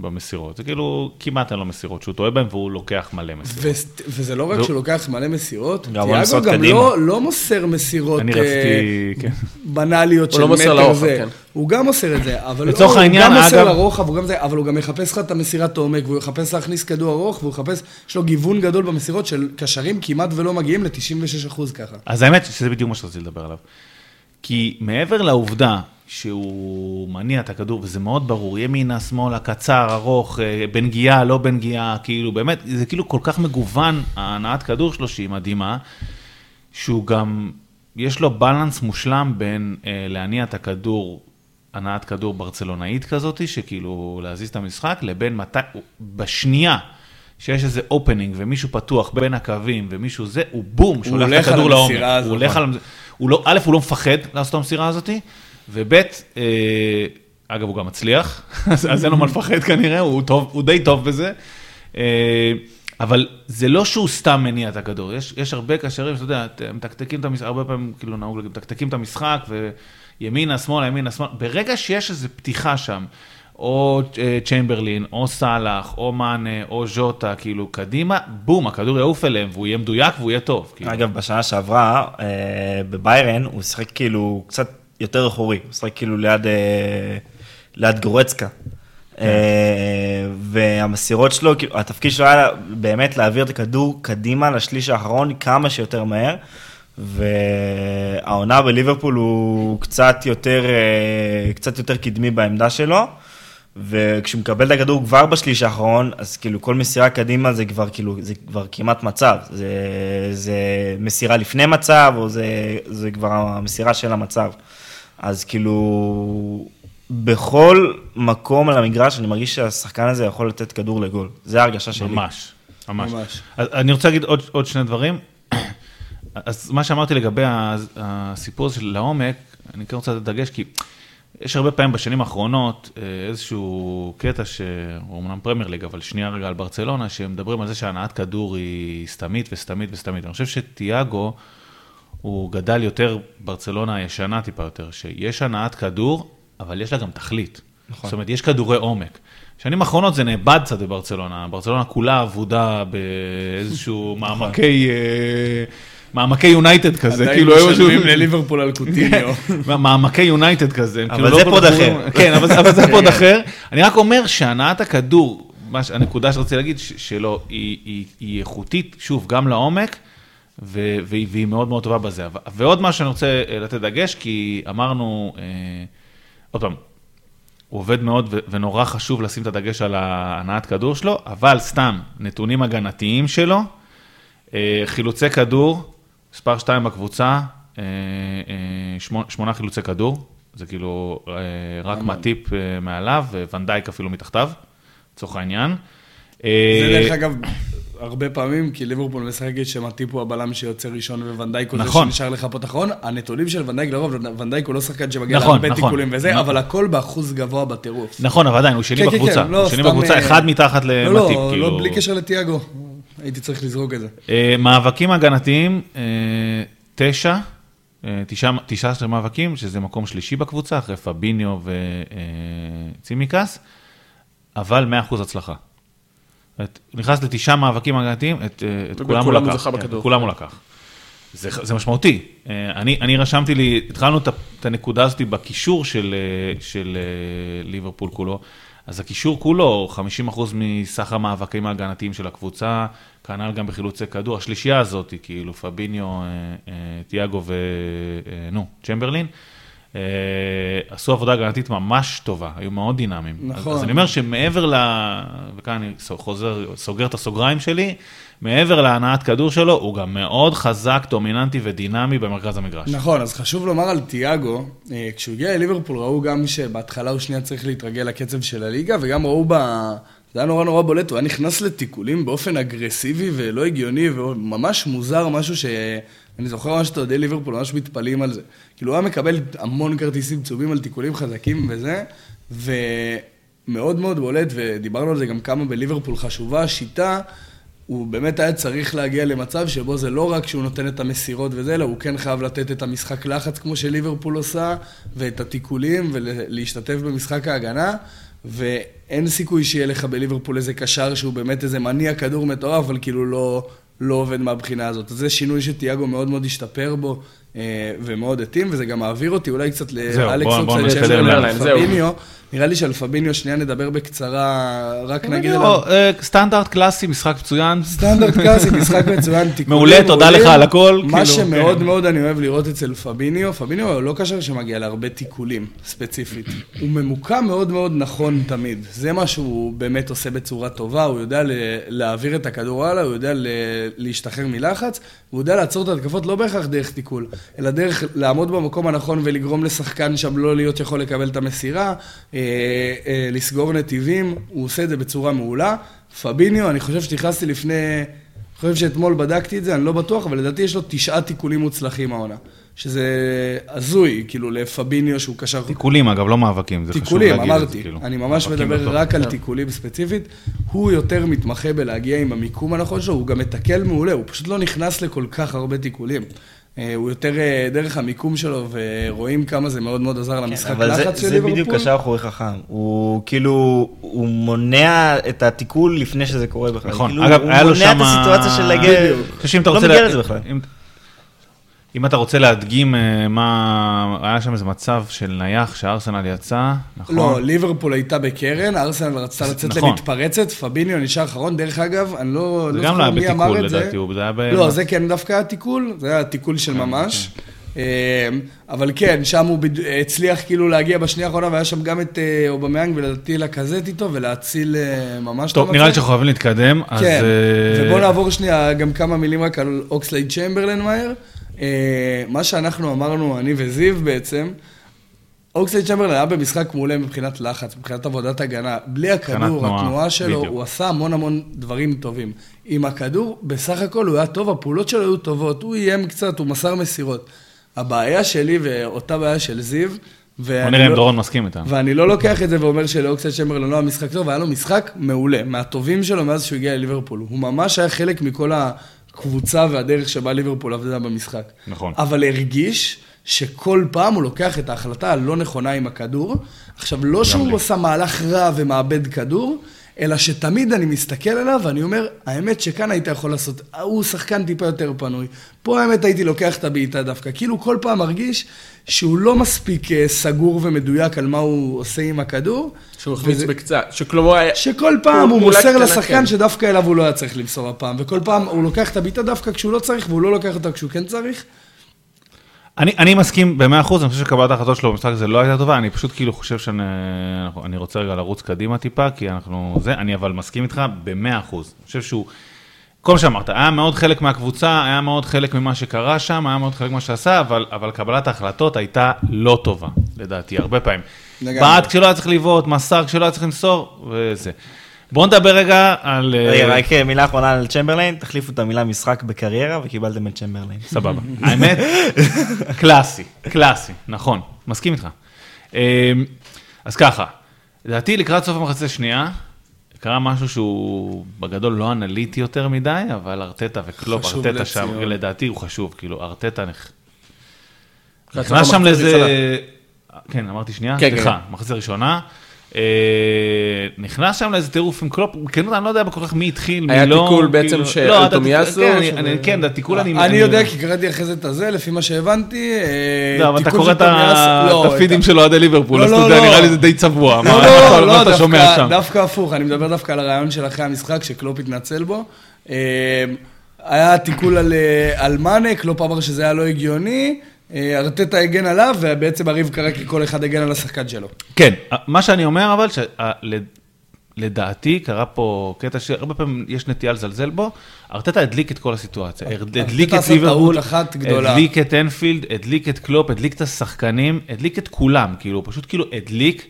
במסירות, זה כאילו כמעט אין לו מסירות שהוא טועה בהן והוא לוקח מלא מסירות.
ו- וזה לא רק שהוא לוקח מלא מסירות,
גם הוא
תיאגו
מוסר
גם. לא, לא מוסר מסירות
אני
אה,
רציתי, כן.
בנאליות
הוא
של
לא מוסר
מטר
לרוחב,
זה.
כן.
הוא גם מוסר את זה, אבל
לצורך
לא,
העניין,
הוא גם מוסר
אגב-
לרוחב, הוא גם זה, אבל הוא גם מחפש לך את המסירת עומק, והוא יחפש להכניס כדור ארוך, והוא יחפש, יש לו גיוון גדול במסירות של קשרים כמעט ולא מגיעים ל-96% ככה.
אז האמת שזה בדיוק מה שרציתי לדבר עליו. כי מעבר לעובדה שהוא מניע את הכדור, וזה מאוד ברור, ימינה, שמאלה, קצר, ארוך, אה, בנגיעה, לא בנגיעה, כאילו, באמת, זה כאילו כל כך מגוון, ההנעת כדור שלו שהיא מדהימה, שהוא גם, יש לו בלנס מושלם בין אה, להניע את הכדור, הנעת כדור ברצלונאית כזאת, שכאילו להזיז את המשחק, לבין מתי, בשנייה שיש איזה אופנינג ומישהו פתוח בין הקווים ומישהו זה, הוא בום, שולח את
הולך על
הכדור לעומק.
המסירה הזאת.
הוא הולך על... הוא לא, א', הוא לא מפחד לעשות את המסירה הזאתי, וב', אה, אגב, הוא גם מצליח, אז אין לו מה לפחד כנראה, הוא, טוב, הוא די טוב בזה. אה, אבל זה לא שהוא סתם מניע את הכדור, יש, יש הרבה קשרים, שאתה יודע, הם מתקתקים את המשחק, הרבה פעמים כאילו נהוג להגיד, מתקתקים את המשחק, וימינה, שמאלה, ימינה, שמאלה, ברגע שיש איזו פתיחה שם, או אה, צ'יימברלין, או סאלח, או מאנה, או ז'וטה, כאילו, קדימה, בום, הכדור יעוף אליהם, והוא יהיה מדויק והוא יהיה טוב. כאילו.
אגב, בשנה שעברה, בביירן, הוא שיחק כאילו קצת יותר אחורי, הוא שיחק כאילו ליד, אה, ליד גורצקה. אה, והמסירות שלו, כאילו, התפקיד שלו היה באמת להעביר את הכדור קדימה לשליש האחרון כמה שיותר מהר. והעונה בליברפול הוא קצת יותר, אה, קצת יותר קדמי בעמדה שלו. וכשהוא מקבל את הכדור כבר בשליש האחרון, אז כאילו כל מסירה קדימה זה כבר כאילו, זה כבר כמעט מצב. זה, זה מסירה לפני מצב, או זה, זה כבר המסירה של המצב. אז כאילו, בכל מקום על המגרש, אני מרגיש שהשחקן הזה יכול לתת כדור לגול. זה ההרגשה שלי.
ממש, ממש.
ממש.
אז אני רוצה להגיד עוד, עוד שני דברים. אז מה שאמרתי לגבי הסיפור הזה של לעומק, אני כן רוצה לתת דגש, כי יש הרבה פעמים בשנים האחרונות אה, איזשהו קטע שהוא אמנם פרמייר ליג, אבל שנייה רגע על ברצלונה, שמדברים על זה שהנעת כדור היא סתמית וסתמית וסתמית. אני חושב שתיאגו, הוא גדל יותר, ברצלונה הישנה טיפה יותר, שיש הנעת כדור, אבל יש לה גם תכלית. נכון. זאת אומרת, יש כדורי עומק. שנים האחרונות זה נאבד קצת בברצלונה, ברצלונה כולה אבודה באיזשהו מעמקי, אה, מעמקי יונייטד כזה,
עדיין
כאילו היו משהו...
משלמים לליברפול על קוטיניו.
מעמקי יונייטד כזה.
אבל
כאילו לא
זה
כל
פוד אחר.
כן, אבל זה- זה פוד אחר. אני רק אומר שהנעת הכדור, הנקודה שרציתי להגיד, שלו, היא איכותית, שוב, גם לעומק, ו- והיא מאוד מאוד טובה בזה. ועוד משהו שאני רוצה אה, לתת דגש, כי אמרנו, אה, עוד פעם, הוא עובד מאוד ו- ונורא חשוב לשים את הדגש על ההנעת כדור שלו, אבל סתם, נתונים הגנתיים שלו, אה, חילוצי כדור, מספר 2 בקבוצה, אה, אה, שמונה, שמונה חילוצי כדור, זה כאילו אה, רק מהטיפ מעליו, וונדייק אפילו מתחתיו, לצורך העניין.
זה דרך אגב, הרבה פעמים, כי ליברפול משחקת שמטיפ הוא הבלם שיוצא ראשון וונדייק הוא זה
נכון.
שנשאר לחפות אחרון. הנתונים של ונדייק לרוב, ונדייק הוא לא שחקן שמגיע
נכון,
להרבה
נכון.
תיקולים וזה,
נכון.
אבל הכל באחוז גבוה בטירוף.
נכון, אבל עדיין, הוא שני
כן, כן,
בקבוצה,
כן, לא,
הוא שני
סתם,
בקבוצה,
אה,
אחד מתחת
לא,
למטיפ,
לא,
כאילו.
לא, בלי קשר לתיאגו. הייתי צריך לזרוק את זה.
אה, מאבקים הגנתיים, אה, תשע, תשעה תשעה עשרה מאבקים, שזה מקום שלישי בקבוצה, אחרי פביניו וצימקס, אבל 100% הצלחה. נכנס לתשעה מאבקים הגנתיים, את, אה, את כולם הוא לקח. כן. כולם הוא לקח. זה, זה משמעותי. אה, אני, אני רשמתי לי, התחלנו את, הנקודה הזאת בקישור של, אה, של ליברפול כולו, אז הקישור כולו, 50% מסך המאבקים ההגנתיים של הקבוצה, כנ"ל גם בחילוצי כדור, השלישייה הזאת, כאילו פביניו, תיאגו ונו, צ'מברלין, עשו עבודה הגנתית ממש טובה, היו מאוד דינמיים.
נכון.
אז, אז אני אומר שמעבר ל... וכאן אני חוזר, סוגר את הסוגריים שלי, מעבר להנעת כדור שלו, הוא גם מאוד חזק, דומיננטי ודינמי במרכז המגרש.
נכון, אז חשוב לומר על תיאגו, אה, כשהוא הגיע לליברפול ראו גם שבהתחלה הוא שנייה צריך להתרגל לקצב של הליגה, וגם ראו ב... זה היה נורא נורא בולט, הוא היה נכנס לתיקולים באופן אגרסיבי ולא הגיוני וממש מוזר, משהו ש... אני זוכר ממש את אוהדי ליברפול ממש מתפלאים על זה. כאילו הוא היה מקבל המון כרטיסים צהובים על תיקולים חזקים וזה, ומאוד מאוד בולט, ודיברנו על זה גם כמה בליברפול חשובה השיטה, הוא באמת היה צריך להגיע למצב שבו זה לא רק שהוא נותן את המסירות וזה, אלא הוא כן חייב לתת את המשחק לחץ כמו שליברפול עושה, ואת התיקולים, ולהשתתף במשחק ההגנה, ואין סיכוי שיהיה לך בליברפול איזה קשר שהוא באמת איזה מניע כדור מטורף, אבל כאילו לא, לא עובד מהבחינה הזאת. אז זה שינוי שתיאגו מאוד מאוד השתפר בו, ומאוד התאים, וזה גם מעביר אותי אולי קצת לאלכס
בוא- בוא
אוקסל
נתקדם
צ'מברלין
להם,
על
זהו.
פביניו. נראה לי שעל פביניו שנייה נדבר בקצרה, רק נגיד עליו.
אה, סטנדרט קלאסי, משחק מצוין.
סטנדרט קלאסי, משחק מצוין,
מעולה, תודה. לך על הכל,
מה
כאילו,
שמאוד
כן.
מאוד אני אוהב לראות אצל פביניו, פביניו הוא לא קשר שמגיע להרבה תיקולים, ספציפית. הוא ממוקם מאוד מאוד נכון תמיד. זה מה שהוא באמת עושה בצורה טובה, הוא יודע להעביר את הכדור הלאה, הוא יודע להשתחרר מלחץ, הוא יודע לעצור את ההתקפות לא בהכרח דרך תיקול, אלא דרך לעמוד במקום הנכון ולגרום לשחקן שם לא להיות יכול לקבל את המסירה, אה, אה, לסגור נתיבים, הוא עושה את זה בצורה מעולה. פביניו, אני חושב שנכנסתי לפני, אני חושב שאתמול בדקתי את זה, אני לא בטוח, אבל לדעתי יש לו תשעה תיקולים מוצלחים העונה. שזה הזוי, כאילו, לפביניו שהוא קשר...
תיקולים, אגב, לא מאבקים, זה חשוב
תיקולים,
להגיד את זה,
אמרתי.
כאילו.
אני ממש מדבר
בטוח.
רק על תיקולים ספציפית. הוא יותר מתמחה בלהגיע עם המיקום הנכון שלו, הוא גם מתקל מעולה, הוא פשוט לא נכנס לכל כך הרבה תיקולים. אה, הוא יותר אה, דרך המיקום שלו, ורואים כמה זה מאוד מאוד עזר למשחק
כן, אבל זה-
לחץ של
זה
ליברפול.
בדיוק קשר אחורי חכם. הוא כאילו, הוא מונע את התיקול לפני שזה קורה בכלל.
נכון,
כאילו,
אגב, היה לו
הוא מונע את הסיטואציה של להגיע...
בדיוק.
אני חושב שאם אתה
לא. מגיע לזה בכלל.
אם- אתה רוצה להדגים אה, מה... היה שם איזה מצב של נייח שארסנל יצא, נכון?
לא, ליברפול הייתה בקרן, ארסנל רצתה לצאת
נכון.
למתפרצת, פביניו נשאר אחרון. דרך אגב, אני לא
זה
לא
גם לא
זוכר
היה
מי
בתיקול,
אמר את זה.
לדעתי, זה היה ב...
לא, זה כן דווקא היה תיקול, זה היה תיקול של ממש. אה, אבל כן, שם הוא בד- הצליח כאילו להגיע בשנייה האחרונה, והיה שם גם את אה, אובמיאנג ולדעתי לקזט איתו ולהציל אה, ממש
טוב, נראה לי שאנחנו חייבים להתקדם, אז...
כן, ובואו נעבור שנייה גם כמה מילים רק על אוקסלייד צ'מברלן מהר. אה, מה שאנחנו אמרנו, אני וזיו בעצם, אוקסלייד צ'מברלן היה במשחק מעולה מבחינת לחץ, מבחינת עבודת הגנה. בלי הכדור,
תנועה,
התנועה שלו,
בדיוק.
הוא עשה המון המון דברים טובים. עם הכדור, בסך הכל הוא היה טוב, הפעולות שלו היו טובות, הוא איים קצת, הוא מסר מסירות. הבעיה שלי ואותה בעיה של זיו,
בוא נראה אם
לא-
דורון מסכים איתנו.
ואני לא לוקח את זה ואומר שלאוקסלייד צ'מברלן לא היה משחק טוב, היה לו משחק מעולה, מהטובים שלו מאז שהוא הגיע לליברפול. הוא ממש היה חלק מכל הקבוצה והדרך שבה ליברפול עבדה במשחק.
נכון.
אבל הרגיש שכל פעם הוא לוקח את ההחלטה הלא נכונה עם הכדור. עכשיו, לא שהוא
לי.
עושה מהלך רע ומאבד כדור, אלא שתמיד אני מסתכל עליו ואני אומר, האמת שכאן היית יכול לעשות, הוא שחקן טיפה יותר פנוי. פה האמת הייתי לוקח את הבעיטה דווקא. כאילו כל פעם מרגיש שהוא לא מספיק אה, סגור ומדויק על מה הוא עושה עם הכדור.
שהוא החמיץ
וזה-
בקצת, שכלומר,
שכל פעם
הוא
הוא מוסר לשחקן
כן.
שדווקא אליו הוא לא היה צריך למסור הפעם, וכל פעם הוא לוקח את הבעיטה דווקא כשהוא לא צריך, והוא לא לוקח אותה כשהוא כן צריך.
אני, אני מסכים במאה אחוז, אני חושב שקבלת ההחלטות שלו במשחק הזה לא הייתה טובה, אני פשוט כאילו חושב שאני רוצה רגע לרוץ קדימה טיפה, כי אנחנו זה, אני אבל מסכים איתך במאה אחוז. אני חושב שהוא, כל מה שאמרת, היה מאוד חלק מהקבוצה, היה מאוד חלק ממה שקרה שם, היה מאוד חלק ממה שעשה, אבל, אבל קבלת ההחלטות הייתה לא טובה, לדעתי, הרבה פעמים. בעט כשלא היה צריך לבעוט, מסר כשלא היה צריך למסור, וזה. בואו נדבר רגע על... אה,
רגע, רק מילה אחרונה על צ'מברליין, תחליפו את המילה משחק בקריירה וקיבלתם את צ'מברליין.
סבבה. האמת, קלאסי, קלאסי, נכון, מסכים איתך. אמ, אז ככה, לדעתי לקראת סוף המחצית השנייה, קרה משהו שהוא בגדול לא אנליטי יותר מדי, אבל ארטטה וקלופ, ארטטה שם. לדעתי הוא חשוב, כאילו ארטטה נכנס שם לאיזה... כן, אמרתי שנייה?
כן,
סליחה,
כן.
מחצית ראשונה. אה, נכנס שם לאיזה טירוף עם קלופ, בכנות אני לא יודע כל כך מי התחיל, מי
היה
לא.
תיקול בעצם
כאילו-
של
לא,
אלטומיאסו,
כן, כן, התיקול אני...
אני יודע כי קראתי אחרי זה את הזה, לפי מה שהבנתי. אה,
לא, אבל אתה קורא את
לא,
את הפידים של אוהדי ליברפול,
לא,
אז אתה
לא,
יודע,
לא.
נראה לי זה די צבוע. מה
לא, לא,
אתה-
לא,
שומע שם?
דווקא הפוך, אני מדבר דווקא על הרעיון של אחרי המשחק, שקלופ התנצל בו. אה, היה תיקול על, אה, על מאנה, קלופ אמר שזה היה לא הגיוני, אה, ארטטה הגן עליו, ובעצם הריב קרה כי כל אחד הגן על השחקן שלו.
כן, מה שאני אומר אבל, שלדעתי קרה פה קטע שהרבה פעמים יש נטייה לזלזל בו, ארטטה הדליק את כל הסיטואציה, הדליק את ליברפול,
גדולה.
הדליק את אנפילד, הדליק את קלופ, הדליק את השחקנים, הדליק את כולם, כאילו, פשוט כאילו הדליק.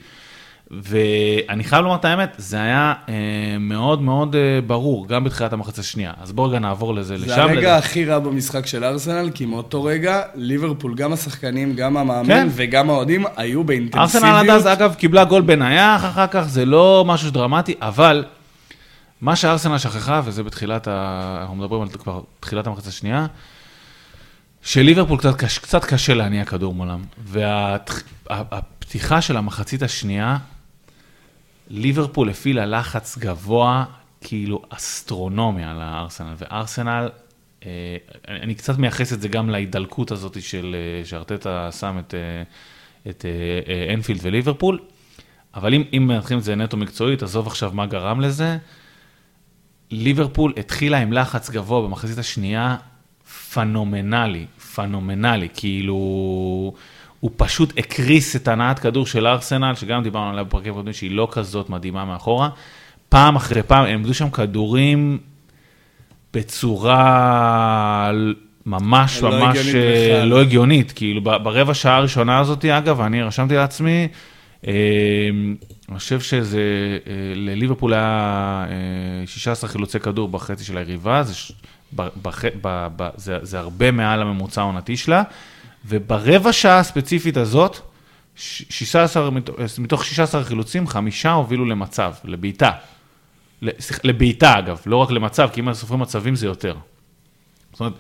ואני חייב לומר את האמת, זה היה אה, מאוד מאוד אה, ברור, גם בתחילת המחצית השנייה. אז בואו רגע נעבור לזה,
זה
לשם.
הרגע
לדעתי.
הכי רע במשחק של ארסנל, כי מאותו רגע, ליברפול, גם השחקנים, גם המאמן
כן.
וגם האוהדים, היו באינטנסיביות.
ארסנל עד אז, אגב, קיבלה גול בנייח אחר כך, זה לא משהו דרמטי, אבל מה שארסנל שכחה, וזה בתחילת ה... אנחנו מדברים על כבר תחילת המחצית השנייה, שליברפול קצת, קצת קשה להניע כדור מולם. והפתיחה של המחצית השנייה, ליברפול הפעילה לחץ גבוה, כאילו אסטרונומי על הארסנל, וארסנל, אה, אני קצת מייחס את זה גם להידלקות הזאת של, אה, שארטטה שם את, אה, את אה, אה, אנפילד וליברפול, אבל אם, אם מנתחים את זה נטו מקצועית, עזוב עכשיו מה גרם לזה, ליברפול התחילה עם לחץ גבוה במחצית השנייה, פנומנלי, פנומנלי, כאילו, הוא פשוט הקריס את הנעת כדור של ארסנל, שגם דיברנו עליה בפרקים קודמים, שהיא לא כזאת מדהימה מאחורה. פעם אחרי פעם, הם עמדו שם כדורים בצורה ממש
לא
ממש
הגיונית
אה. לא הגיונית, כאילו ברבע שעה הראשונה הזאת, אגב, אני רשמתי לעצמי, אני חושב שזה, לליברפול היה 16 חילוצי כדור בחצי של היריבה, זה, בח, ב, ב, זה, זה הרבה מעל הממוצע העונתי שלה, וברבע שעה הספציפית הזאת, 16, מתוך 16 חילוצים, חמישה הובילו למצב, לבעיטה. לבעיטה אגב, לא רק למצב, כי אם סופרים מצבים זה יותר. זאת אומרת,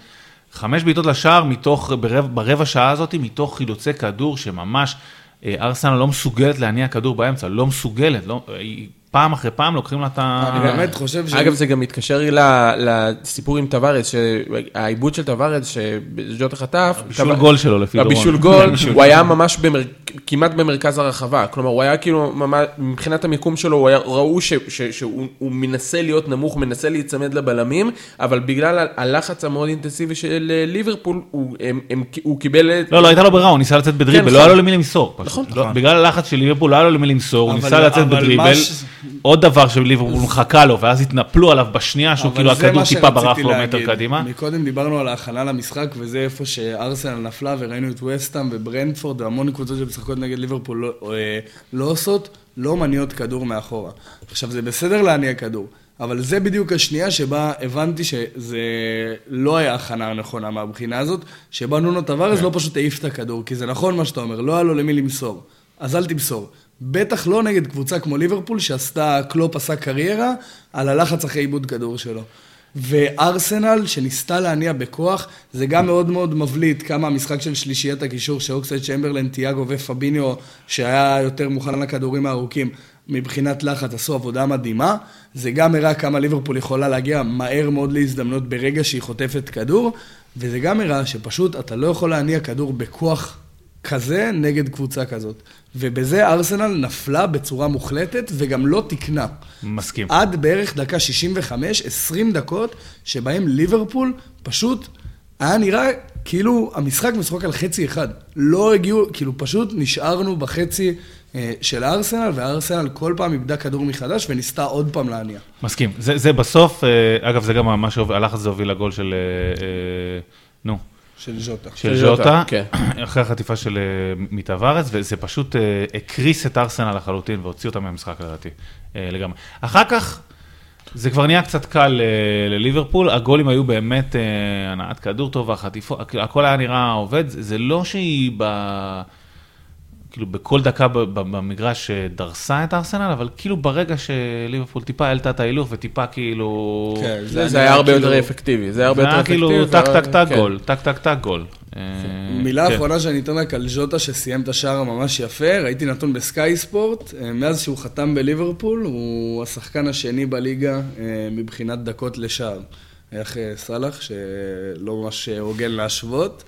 חמש בעיטות לשער מתוך, ברבע, ברבע שעה הזאת, מתוך חילוצי כדור שממש, אה, ארסנל לא מסוגלת להניע כדור באמצע, לא מסוגלת, לא, היא פעם אחרי פעם לוקחים לה את ה...
אני באמת חושב ש...
אגב, זה גם מתקשר לי לסיפור עם טווארץ, שהעיבוד של טווארץ, שז'וטה חטף...
הבישול גול שלו לפי דורון.
הבישול גול, הוא היה ממש כמעט במרכז הרחבה. כלומר, הוא היה כאילו, מבחינת המיקום שלו, ראו שהוא מנסה להיות נמוך, מנסה להיצמד לבלמים, אבל בגלל הלחץ המאוד אינטנסיבי של אה, ליברפול, הוא קיבל...
לא, לא הייתה לו ברירה, הוא ניסה לצאת בדריבל, כן, לא היה לו למי למסור. נכון, נכון. בגלל הלחץ של ליברפול, לא היה לו למי למסור, הוא ניסה לצאת בדריבל. עוד דבר שליברפול מחכה לו, ואז התנפלו עליו בשנייה, שהוא כאילו הכדור טיפה ברח לו מטר קדימה.
מקודם דיברנו על ההכנה למשחק, וזה איפה שארסנל נפלה, וראינו את וסטאם וברנדפורד, והמון קבוצות שמשחקות נגד ליברפול לא, אה, לא עושות, לא מניעות כדור מאחורה. עכשיו, זה בסדר להניע כדור, אבל זה בדיוק השנייה שבה הבנתי שזה לא היה הכנה נכונה מהבחינה הזאת, שבה נונו טווארז לא פשוט העיף את הכדור, כי זה נכון מה שאתה אומר, לא היה לו למי למסור, אז אל תמסור. בטח לא נגד קבוצה כמו ליברפול, שעשתה, קלופ עשה קריירה על הלחץ אחרי איבוד כדור שלו. וארסנל, שניסתה להניע בכוח, זה גם מאוד מאוד מבליט כמה המשחק של שלישיית הקישור, שאוקסלייד צ'מברלן, תיאגו ופביניו, שהיה יותר מוכן לכדורים הארוכים, מבחינת לחץ עשו עבודה מדהימה. זה גם הראה כמה ליברפול יכולה להגיע מהר מאוד להזדמנות ברגע שהיא חוטפת כדור, וזה גם הראה שפשוט אתה לא יכול להניע כדור בכוח כזה נגד קבוצה כזאת. ובזה ארסנל נפלה בצורה מוחלטת וגם לא תיקנה.
מסכים.
עד בערך דקה 65, 20 דקות, שבהם ליברפול פשוט היה נראה כאילו המשחק משחק על חצי אחד. לא הגיעו, כאילו פשוט נשארנו בחצי אה, של ארסנל, וארסנל כל פעם איבדה כדור מחדש וניסתה עוד פעם להניע.
מסכים. זה, זה בסוף, אה, אגב, זה גם מה שהלחץ הזה הוביל לגול של, אה, נו.
של ז'וטה.
של ז'וטה, כן. אחרי החטיפה של אה, מטווארץ, וזה פשוט אה, הקריס את ארסנל לחלוטין והוציא אותה מהמשחק לדעתי, אה, לגמרי. אחר כך, זה כבר נהיה קצת קל לליברפול, הגולים היו באמת הנעת כדור טובה, חטיפות, הכל היה נראה עובד, זה לא שהיא ב... כאילו בכל דקה במגרש דרסה את ארסנל, אבל כאילו ברגע שליברפול טיפה העלתה את ההילוך וטיפה כאילו...
כן, זה, זה היה הרבה כאילו... יותר אפקטיבי, זה היה הרבה יותר
אפקטיבי. זה היה כאילו טק טק טק כן. גול, טק טק טק גול.
אה, מילה כן. אחרונה שאני אתן רק על ז'וטה שסיים את השער הממש יפה, ראיתי נתון בסקאי ספורט, אה, מאז שהוא חתם בליברפול, הוא השחקן השני בליגה אה, מבחינת דקות לשער. היה אחרי סאלח, שלא ממש הוגן להשוות.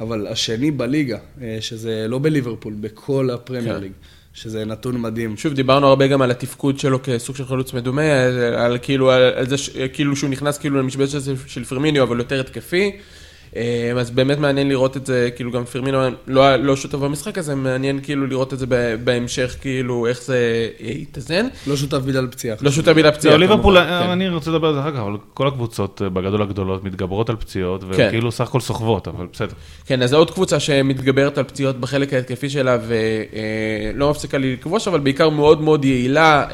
אבל השני בליגה, אה, שזה לא בליברפול, בכל הפרמייר כן. ליג. שזה נתון מדהים.
שוב, דיברנו הרבה גם על התפקוד שלו כסוג של חלוץ מדומה, על כאילו, על, על זה, כאילו שהוא נכנס כאילו למשבצת של פרמיניו, אבל יותר התקפי. אה, אז באמת מעניין לראות את זה, כאילו גם פרמינו לא, לא שותף במשחק הזה, מעניין כאילו לראות את זה בהמשך, כאילו איך זה יתאזן.
לא שותף בגלל פציעה.
לא שותף בגלל פציעה.
לא, ליברפול, כן. אני רוצה לדבר על זה אחר כך, אבל כל הקבוצות אה, בגדול הגדולות מתגברות על פציעות, כן. כאילו סך הכל סוחבות, אבל בסדר.
כן, אז זו עוד קבוצה שמתגברת על פציעות בחלק ההתקפי שלה, ולא אה, מפסיקה לכבוש, אבל בעיקר מאוד מאוד יעילה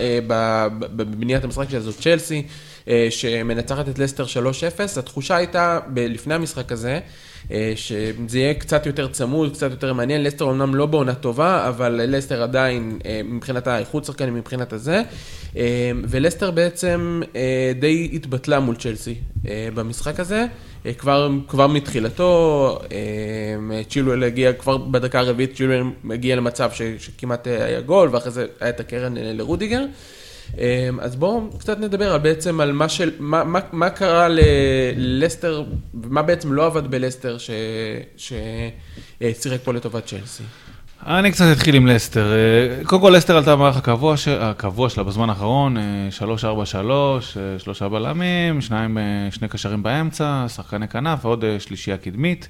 בבניית המשחק שלה, זאת צ'לסי. אה, שמנצחת את לסטר 3-0, התחושה הייתה לפני המשחק הזה, אה, שזה יהיה קצת יותר צמוד, קצת יותר מעניין, לסטר אמנם לא בעונה טובה, אבל לסטר עדיין אה, מבחינת האיכות שחקנים, מבחינת הזה, ולסטר בעצם די התבטלה מול צ'לסי במשחק הזה. כבר, כבר מתחילתו, צ'ילואל הגיע, כבר בדקה הרביעית צ'ילואל הגיע למצב ש, שכמעט היה גול, ואחרי זה היה את הקרן לרודיגר. אמ, אז בואו קצת נדבר על בעצם על מה, של, מה, מה, מה קרה ללסטר, ומה בעצם לא עבד בלסטר שסירק פה לטובת צ'לסי.
אני קצת אתחיל עם לסטר. אה, קודם כל לסטר עלתה במערך הקבוע, ש... הקבוע שלה בזמן האחרון, 3-4-3, אה, אה, שלושה בלמים, שניים, שני קשרים באמצע, שחקני כנף ועוד שלישייה קדמית.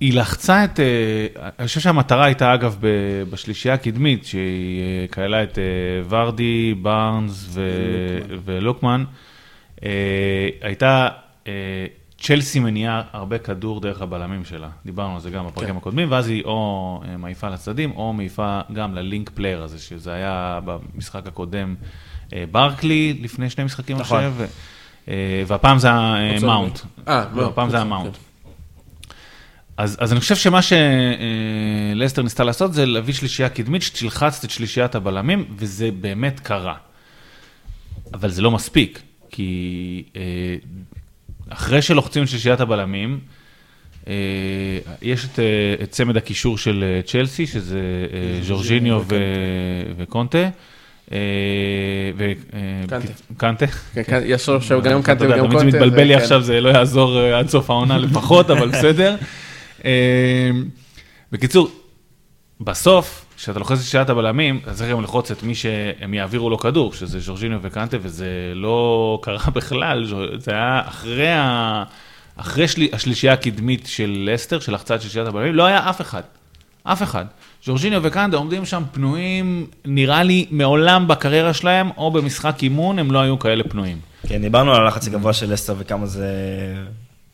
היא לחצה את, אה, אני חושב שהמטרה הייתה אגב בשלישייה הקדמית, שהיא אה, כללה את אה, ורדי, בארנס ו... ולוקמן, הייתה צ'לסי מניעה הרבה כדור דרך הבלמים שלה, דיברנו על זה גם בפרקים
כן.
הקודמים, ואז היא או מעיפה לצדדים, או מעיפה גם ל link player הזה, שזה היה במשחק הקודם ברקלי, לפני שני משחקים, אני
נכון.
והפעם זה היה מאונט. לא,
לא,
הפעם זה היה
כן.
מאונט. אז, אז אני חושב שמה שלסטר ניסתה לעשות זה להביא שלישייה קדמית שתלחץ את שלישיית הבלמים, וזה באמת קרה. אבל זה לא מספיק, כי אה, אחרי שלוחצים את שלישיית הבלמים, אה, יש את, אה, את צמד הקישור של אה, צ'לסי, שזה אה, ז'ורג'יניו ו- וקונטה. אה, ו- אה,
קנטה.
קנטה.
כן, יש לו עכשיו גם
אתה
קנטה וגם
תמיד זה
קונטה.
מתבלבל לי
זה- כן.
עכשיו, זה לא יעזור אה, עד סוף העונה לפחות, אבל בסדר. אה, בקיצור, בסוף, כשאתה לוחץ את שיטת הבלמים, אתה צריך גם ללחוץ את מי שהם יעבירו לו כדור, שזה ז'ורג'יניו וקנטה, וזה לא קרה בכלל, זה היה אחרי, ה... אחרי שלי... השלישייה הקדמית של לסטר, שלחצה את שלישיית הבלמים, לא היה אף אחד. אף אחד. ז'ורג'יניו וקנדה עומדים שם פנויים, נראה לי מעולם בקריירה שלהם, או במשחק אימון, הם לא היו כאלה פנויים.
כן, דיברנו על הלחץ הגבוה של לסטר וכמה זה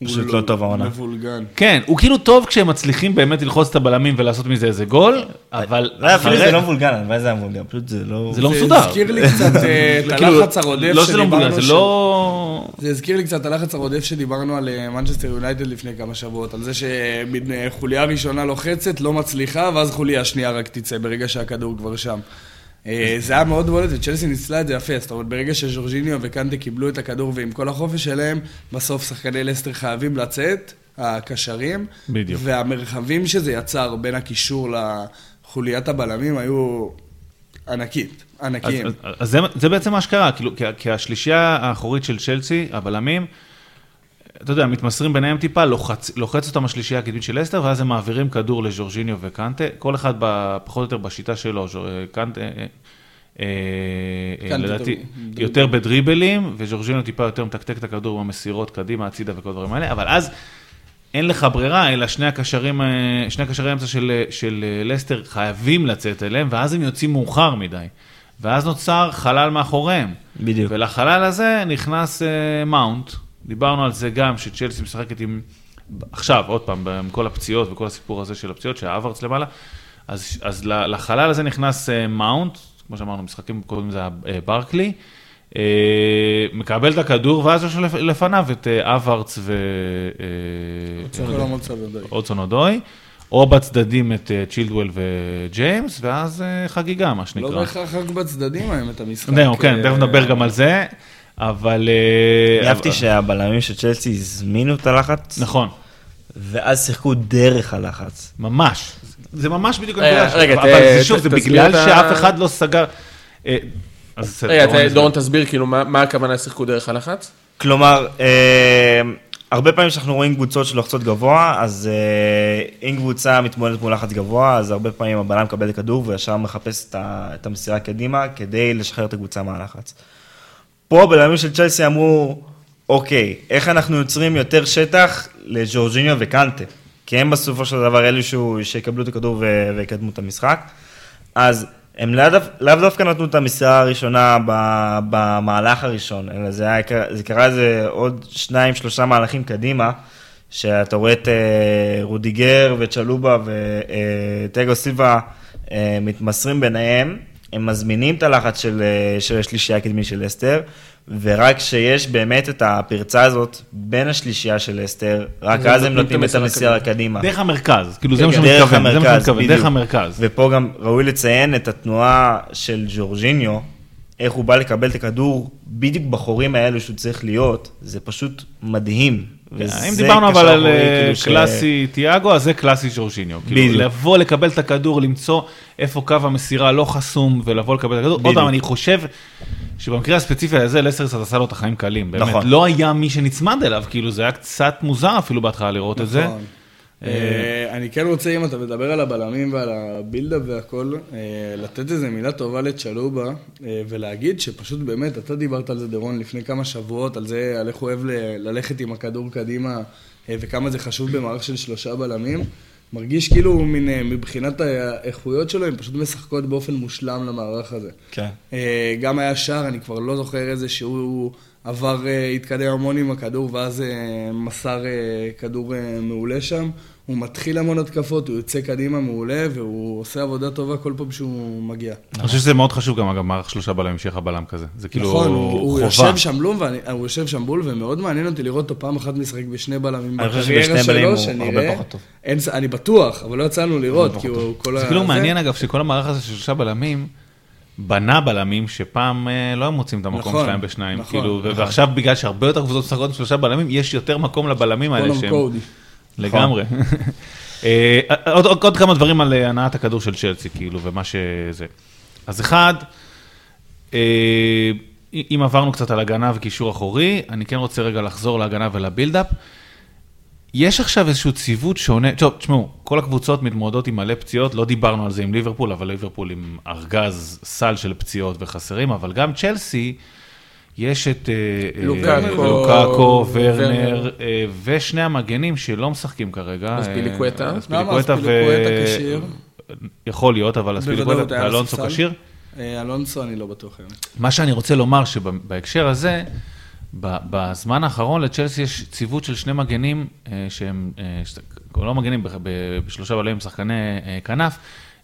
פשוט לא טוב העונה.
מבולגן.
כן, הוא כאילו טוב כשהם מצליחים באמת ללחוץ את הבלמים ולעשות מזה איזה גול, אבל
לא, אפילו זה לא מבולגן, הלוואי זה היה מבולגן, פשוט זה לא...
זה לא
זה
מסודר.
הזכיר לי קצת אה, את
כאילו,
הלחץ הרודף
לא שזה לא מבולגן,
שדיברנו.
זה לא...
זה הזכיר לי קצת את הלחץ הרודף שדיברנו על אה, מנצ'סטר יונייטד לפני כמה שבועות, על זה שמין אה, חוליה ראשונה לוחצת, לא מצליחה, ואז חוליה שנייה רק תצא ברגע שהכדור כבר שם. אה, זה היה מאוד בולט, וצ'לסי ניצלה את זה יפה, זאת אומרת, ברגע שז'ורג'יניו וקנטה קיבלו את הכדור ועם כל החופש שלהם, בסוף שחקני לסטר חייבים לצאת, הקשרים.
בדיוק.
והמרחבים שזה יצר בין הקישור לחוליית הבלמים היו ענקית,
אז,
ענקיים.
אז, אז זה, זה בעצם מה שקרה, כאילו, כי, כי השלישייה האחורית של צ'לסי, הבלמים, אתה יודע, מתמסרים ביניהם טיפה, לוחץ, לוחץ אותם השלישייה הקדמית של אסטר, ואז הם מעבירים כדור לז'ורג'יניו וקנטה, כל אחד ב, פחות או יותר בשיטה שלו, ז'ור- קנטה, אה, אה, אה,
קנטה
לדעתי,
דריב-
יותר בדריבלים, וז'ורג'יניו טיפה יותר מתקתק את הכדור במסירות קדימה, הצידה וכל הדברים האלה, אבל אז אין לך ברירה, אלא שני הקשרים, אה, שני הקשרי האמצע של, של אה, לסטר חייבים לצאת אליהם, ואז הם יוצאים מאוחר מדי. ואז נוצר חלל מאחוריהם.
בדיוק.
ולחלל הזה נכנס אה, מאונט, דיברנו על זה גם, שצ'לסי משחקת עם, עכשיו, עוד פעם, עם כל הפציעות וכל הסיפור הזה של הפציעות, שהאברץ למעלה, אז, אז לחלל הזה נכנס אה, מאונט, כמו שאמרנו, משחקים קודם זה היה אה, ברקלי, אה, מקבל את הכדור, ואז יש לפניו את אברץ. אודסון אודוי, או בצדדים את צ'ילדוול וג'יימס, ואז חגיגה, מה
לא
שנקרא.
בהכרח רק בצדדים האמת המשחק.
זהו, כן, תכף נדבר גם על זה, אבל... אה,
אהבתי שהבלמים של צ'לסי הזמינו את הלחץ,
נכון,
ואז שיחקו דרך הלחץ.
ממש. זה ממש בדיוק
רגע,
הנקודה,
רגע,
אבל שוב, זה בגלל שאף אחד לא סגר... אה,
רגע,
דורון
תסביר כאילו מה הכוונה שיחקו דרך הלחץ?
כלומר, אה, הרבה פעמים כשאנחנו רואים קבוצות שלוחצות גבוה, אז אה, אם קבוצה מתמודדת מול לחץ גבוה, אז הרבה פעמים הבלם מקבל את הכדור וישר מחפש את ה- את המסירה קדימה כדי לשחרר את הקבוצה מהלחץ. פה הבלמים של צ'לסי אמרו, אוקיי, איך אנחנו יוצרים יותר שטח לג'ורג'יניו וקנטה? כי הם בסופו של דבר אלו שהוא- שיקבלו את הכדור ו- ויקדמו את המשחק. אז הם לאו לאו דווקא נתנו את המסירה הראשונה במהלך הראשון, אלא זה, היה, זה קרה איזה עוד שניים, שלושה מהלכים קדימה, שאתה רואה את אה, רודיגר וצ'לובה וטגו סילבה אה, מתמסרים ביניהם, הם מזמינים את הלחץ של, אה, של השלישייה הקדמית של אסתר, ורק כשיש באמת את הפרצה הזאת בין השלישייה של אסתר, רק
אז הם
אז הם
נותנים את
המסירה קדימה.
דרך המרכז, כאילו זה מה
כן,
שאני
דרך
מתכוון, זה מה שאני
המרכז,
מתכוון,
בדיוק.
דרך המרכז.
ופה גם ראוי לציין את התנועה של ג'ורג'יניו, איך הוא בא לקבל את הכדור בדיוק בחורים האלו שהוא צריך להיות, זה פשוט מדהים. וזה
אם דיברנו אבל על אה,
כאילו
קלאסי תיאגו, אז זה קלאסי ז'ורג'יניו. כאילו
בדיוק.
לבוא לקבל את הכדור, למצוא איפה קו המסירה לא חסום ולבוא לקבל את הכדור. עוד. פעם, אני חושב שבמקרה הספציפי הזה, לסר קצת עשה לו את החיים קלים. באמת,
נכון.
לא היה מי שנצמד אליו, כאילו זה היה קצת מוזר אפילו בהתחלה לראות את זה.
אה, אני כן רוצה, אם אתה מדבר על הבלמים ועל הבילדאפ והכל, אה, לתת איזה מילה טובה לצ'לובה, אה, ולהגיד שפשוט באמת, אתה דיברת על זה, דורון, לפני כמה שבועות, על זה, על איך הוא אוהב ללכת עם הכדור קדימה, וכמה זה חשוב במערך של שלושה בלמים. מרגיש כאילו אה, מבחינת האיכויות שלו, הן פשוט משחקות באופן מושלם למערך הזה.
כן.
גם היה שער, אני כבר לא זוכר איזה שהוא עבר, אה, התקדם המון עם הכדור, ואז אה, מסר אה, כדור מעולה שם. הוא מתחיל המון התקפות, הוא יוצא קדימה מעולה, והוא עושה עבודה טובה כל פעם שהוא מגיע.
אני חושב שזה מאוד חשוב גם, אגב, מערך שלושה בלמים, שיהיה לך בלם כזה. זה כאילו
נכון, הוא. יושב שם בלום, הוא יושב שם בול, ומאוד מעניין אותי לראות אותו פעם אחת משחק בשני בלמים
אני חושב שבשני בלמים הוא הרבה פחות טוב.
אני בטוח, אבל לא יצא לנו לראות, כי הוא כל
זה כאילו מעניין, אגב, שכל המערך הזה של שלושה בלמים, בנה בלמים שפעם אה, לא היו מוצאים את המקום
נכון,
שלהם בשניים.
נכון,
כאילו,
נכון.
ועכשיו, בגלל שהרבה יותר קבוצות משחקות עם שלושה בלמים, יש יותר מקום לבלמים האלה שהם...
קודי.
לגמרי. אה, עוד, עוד, עוד כמה דברים על אה, הנעת הכדור של צ'לסי, כאילו, ומה שזה. אז אחד, אה, אם עברנו קצת על הגנה וקישור אחורי, אני כן רוצה רגע לחזור להגנה ולבילדאפ. יש עכשיו איזשהו ציוות שונה, טוב, תשמעו, כל הקבוצות מתמודדות עם מלא פציעות, לא דיברנו על זה עם ליברפול, אבל ליברפול עם ארגז סל של פציעות וחסרים, אבל גם צ'לסי, יש את אה, אה,
לוקאקו,
ורנר,
ורנר.
אה, ושני המגנים שלא משחקים כרגע.
אספיליקווטה.
אה,
למה
אספיליקווטה ו...
אספיליקווטה כשיר?
יכול להיות, אבל אספיליקווטה
בוודאות היה
ואלונסו. כשיר.
אלונסו, אני לא בטוח היום.
מה שאני רוצה לומר שבהקשר הזה, בזמן האחרון לצ'לסי יש ציוות של שני מגנים אה, שהם, אה, לא מגנים, בשלושה בלמים שחקני אה, כנף,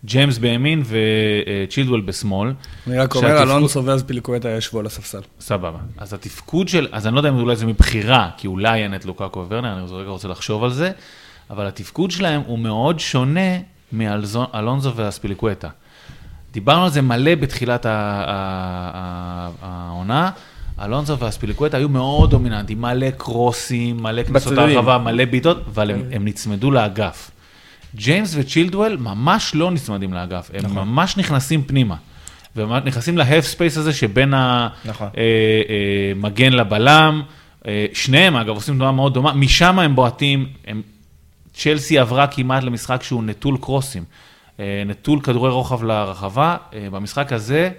ג'יימס בימין וצ'ילדוול בשמאל.
אני רק אומר,
שהתפקוד-
אלונסו ואספיליקווטה ישבו על הספסל.
סבבה. אז התפקוד של, אז אני לא יודע אם אולי זה מבחירה, כי אולי אין את לוקאקו וורנר, אני רגע רוצה לחשוב על זה, אבל התפקוד שלהם הוא מאוד שונה מאלונזו ואספיליקווטה. דיברנו על זה מלא בתחילת העונה. אלונזו ואספיליקווטה היו מאוד דומיננטיים, מלא קרוסים, מלא כניסות
בצדדים.
להרחבה, מלא בעיטות, אבל הם, הם נצמדו לאגף. ג'יימס וצ'ילוול ממש לא נצמדים לאגף, הם
נכון.
ממש נכנסים פנימה. וממש נכנסים ל half space הזה שבין
נכון.
המגן לבלם. אה, שניהם, אגב, עושים תנועה מאוד דומה, משם הם בועטים. הם, צ'לסי עברה כמעט למשחק שהוא נטול קרוסים, אה, נטול כדורי רוחב לרחבה. אה, במשחק הזה, אה,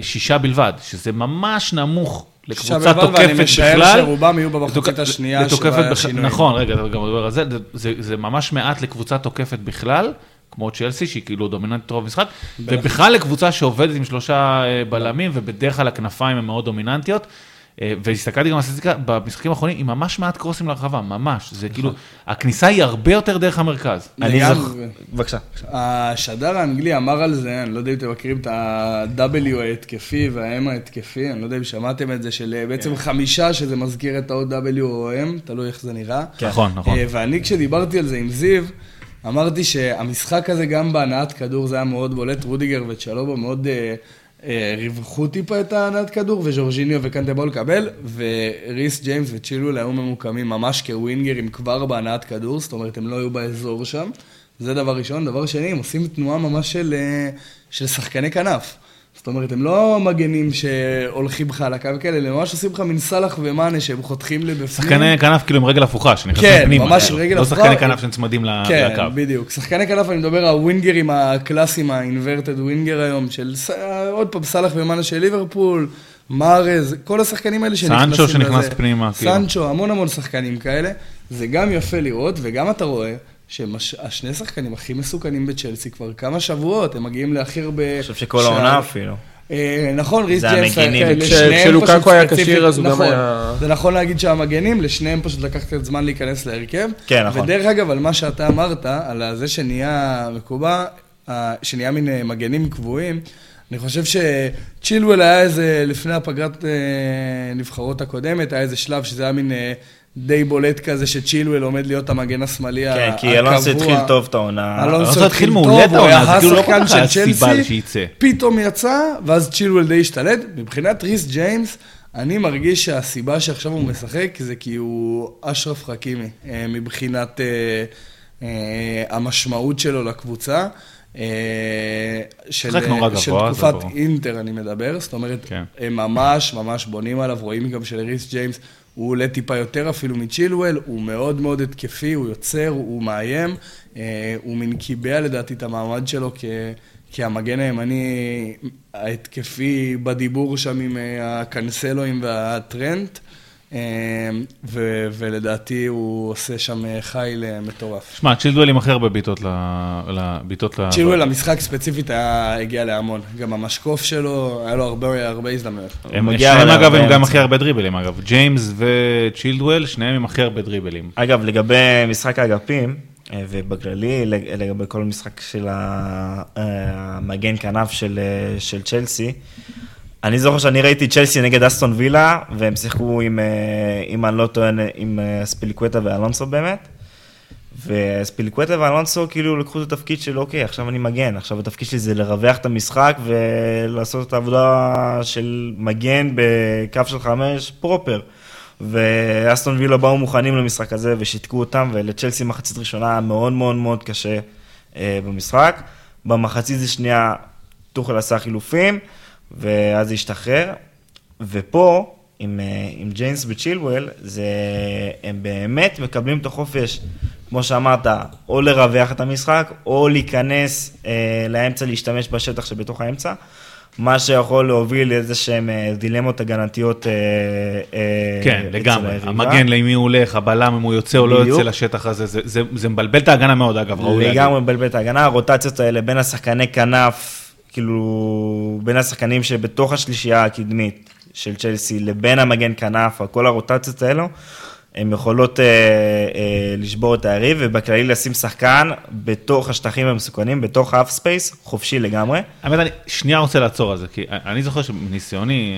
שישה בלבד, שזה ממש נמוך לקבוצה
בלבד,
תוקפת
ואני משער
בכלל.
שרובם יהיו במחצית השנייה
לתוקפת
שבה היה
בכ-
שינויים.
נכון, רגע, אתה גם מדבר על זה, זה- זה, ממש מעט לקבוצה תוקפת בכלל, כמו צ'לסי, שהיא כאילו דומיננטית רוב המשחק, ובכלל לקבוצה שעובדת עם שלושה אה, בלמים, ובדרך כלל הכנפיים הן מאוד דומיננטיות. אה, והסתכלתי גם על הסטטיסטיקה, במשחקים האחרונים, עם ממש מעט קרוסים לרחבה, ממש. זה כאילו, הכניסה היא הרבה יותר דרך המרכז.
אני. זוכר, בבקשה.
השדר האנגלי אמר על זה, אני לא יודע אם אתם מכירים את ה-W ההתקפי וה-M ההתקפי, אני לא יודע אם שמעתם את זה, של אה, בעצם חמישה, שזה מזכיר את ה-W או M, תלוי איך זה נראה.
נכון, נכון.
אה, ואני כשדיברתי על זה עם זיו, אמרתי שהמשחק הזה גם בהנעת כדור זה היה מאוד בולט, רודיגר וצ'לובו מאוד אה, אה, ריווחו טיפה את ההנעת כדור, וז'ורג'יניו וקנטה באו לקבל, וריס ג'יימס וצ'ילוול היו ממוקמים ממש כווינגרים כבר בהנעת כדור, זאת אומרת הם לא היו באזור שם, זה דבר ראשון. דבר שני, הם עושים תנועה ממש של, אה, של שחקני כנף. זאת אומרת, הם לא מגנים שהולכים לך על הקו כאלה, הם ממש עושים לך מין סאלח ומאנה שהם חותכים לבפנים.
שחקני כנף כאילו עם רגל הפוכה, שנכנסים
כן,
פנימה.
ממש
כאילו.
רגל
לא
הפוכה.
שחקני כנף שנצמדים
כן,
לקו.
בדיוק. שחקני כנף, אני מדבר על הווינגרים הקלאסיים, האינברטד ווינגר היום, של עוד פעם סאלח ומאנה של ליברפול, מארז, כל השחקנים האלה שנכנסים
סנצ'ו שנכנס
לזה.
פנימה, כאילו.
סנצ'ו, המון המון שחקנים כאלה. זה גם יפה לראות, וגם אתה רואה שהשני שחקנים הכי מסוכנים בצ'לסי כבר כמה שבועות, הם מגיעים להכי הרבה...
אני חושב שכל העונה אפילו.
אה, נכון, ריס ג'יימס. אה,
כש-
לשניהם
כשלוקאקו
פשוט
היה כשיר, אז הוא גם
נכון,
היה-
זה נכון להגיד שהמגנים, לשניהם פשוט לקח קצת זמן להיכנס להרכב.
כן, נכון.
ודרך אגב, על מה שאתה אמרת, על זה שנהיה מקובע, אה, שנהיה מין מגנים קבועים, אני חושב שצ'ילואל היה איזה, לפני הפגרת נבחרות הקודמת, היה איזה שלב שזה היה מין די בולט כזה, שצ'ילואל עומד להיות המגן השמאלי
כן,
הקבוע.
כי אלונסו התחיל טוב את העונה.
אלונסו
התחיל מעולה את העונה, זה כאילו לא כל כך היה
של
סיבה
צ'לסי,
שייצא.
פתאום יצא, ואז צ'ילואל די השתלט. מבחינת ריס ג'יימס, אני מרגיש שהסיבה שעכשיו הוא משחק זה כי הוא אשרף חכימי, אה, מבחינת אה, אה, המשמעות שלו לקבוצה. של, של תקופת. אינטר, אני מדבר. זאת אומרת,
כן.
הם ממש ממש בונים עליו, רואים גם שלריס ג'יימס הוא עולה טיפה יותר אפילו מצ'ילואל, הוא מאוד מאוד התקפי, הוא יוצר, הוא מאיים, אה, הוא מין קיבע לדעתי את המעמד שלו כ... כהמגן הימני ההתקפי בדיבור שם עם אה, הקנסלואים והטרנט. אה, ו- ולדעתי הוא עושה שם אה, חיל אה, מטורף.
שמע, צ'ילדואל עם הכי הרבה בעיטות ל- לבעיטות ל...
צ'ילואל, המשחק ספציפית היה, הגיע להמון. גם המשקוף שלו, היה לו הרבה, הרבה הזדמנויות.
הם שניהם אגב הם גם. הכי הרבה דריבלים אגב, ג'יימס וצ'ילדואל, שניהם עם הכי הרבה דריבלים.
אגב, לגבי משחק האגפים, אה, ובכללי, לג- לגבי כל משחק של המגן כנף של, של צ'לסי, אני זוכר שאני ראיתי צ'לסי נגד אסטון וילה, והם שיחקו עם, אה, אם אני לא טוען, עם אה, ספיליקווטה ואלונסו באמת. וספיליקווטה ואלונסו כאילו לקחו את התפקיד של אוקיי, עכשיו אני מגן, עכשיו התפקיד שלי זה לרווח את המשחק ולעשות את העבודה של מגן בקו של חמש פרופר. ואסטון וילה באו מוכנים למשחק הזה ושיתקו אותם, ולצ'לסי מחצית ראשונה היה מאוד מאוד מאוד קשה אה, במשחק. במחצית השנייה טוחל עשה חילופים, ואז השתחרר. ופה, עם, אה, עם ג'יינס וצ'ילואל, זה, הם באמת מקבלים את החופש, כמו שאמרת, או לרווח את המשחק, או להיכנס אה, לאמצע, להשתמש בשטח שבתוך האמצע. מה שיכול להוביל לאיזה שהם אה, דילמות הגנתיות. אה, אה,
כן, לגמרי. המגן, למי הוא הולך, הבלם, אם הוא יוצא או לא. יוצא לשטח הזה, זה- זה- זה מבלבל את ההגנה מאוד, אגב, ראוי.
לגמרי מבלבל את ההגנה, הרוטציות האלה בין השחקני כנף, כאילו, בין השחקנים שבתוך השלישייה הקדמית של צ'לסי לבין המגן כנף, כל הרוטציות האלו, הן יכולות אה, אה, לשבור את היריב, ובכללי לשים שחקן בתוך השטחים המסוכנים, בתוך ה half space, חופשי לגמרי.
האמת, אני שנייה רוצה לעצור על זה, כי אני זוכר שמניסיוני,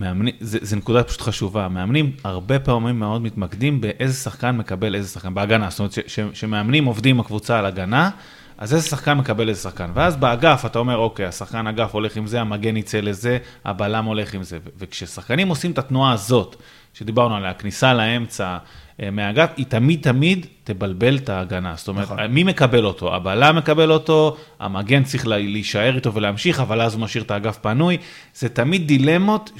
אה, זה נקודה פשוט חשובה, מאמנים הרבה פעמים מאוד מתמקדים באיזה שחקן מקבל איזה שחקן, בהגנה, זאת אומרת שמאמנים עובדים עם הקבוצה על הגנה, אז איזה שחקן מקבל איזה שחקן, ואז באגף אתה אומר, אוקיי, השחקן אגף הולך עם זה, המגן יצא לזה, הבלם הולך עם זה, וכששחקנים עושים את התנועה הזאת, שדיברנו עליה, הכניסה לאמצע, אה, מהאגף, היא תמיד תמיד תבלבל את ההגנה. זאת אומרת,
נכון.
מי מקבל אותו? הבלם מקבל אותו, המגן צריך לה- להישאר איתו ולהמשיך, אבל אז הוא משאיר את האגף פנוי. זה תמיד דילמות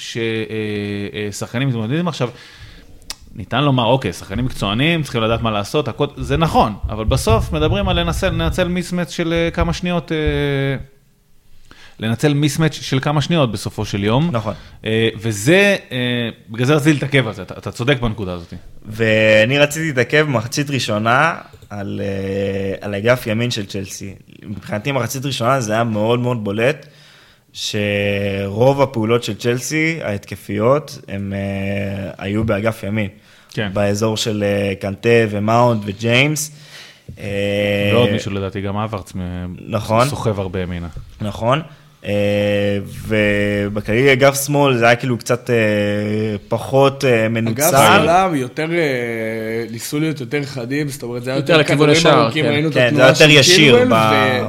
ששחקנים מתמודדים עכשיו. ניתן לומר, אוקיי, שחקנים מקצוענים, צריכים לדעת מה לעשות, הכל, זה נכון, אבל בסוף מדברים על לנצל, לנצל מיסמץ' של אה, כמה שניות, אה, לנצל mismatch של כמה שניות בסופו של יום.
נכון.
אה, וזה, אה, בגלל זה רציתי להתעכב על זה, אתה, אתה צודק בנקודה הזאת.
ואני רציתי להתעכב במחצית ראשונה על, אה, על אגף ימין של צ'לסי. מבחינתי מחצית ראשונה זה היה מאוד מאוד בולט, שרוב הפעולות של צ'לסי, ההתקפיות, הם אה, היו באגף ימין.
כן.
באזור של אה, קנטה ומאונט וג'יימס. אה,
ועוד מישהו לדעתי, גם אברץ,
נכון.
סוחב הרבה ימינה.
נכון. אה, ובכללי אגף שמאל זה היה כאילו קצת אה, פחות אה, מנוצל.
אגב, שמאלם יותר, ניסו להיות יותר חדים, זאת אומרת, זה היה
יותר לכיוון
כדורים
השער,
ארוכים,
כן.
ראינו את
כן, זה
התנועה
יותר
של
ישיר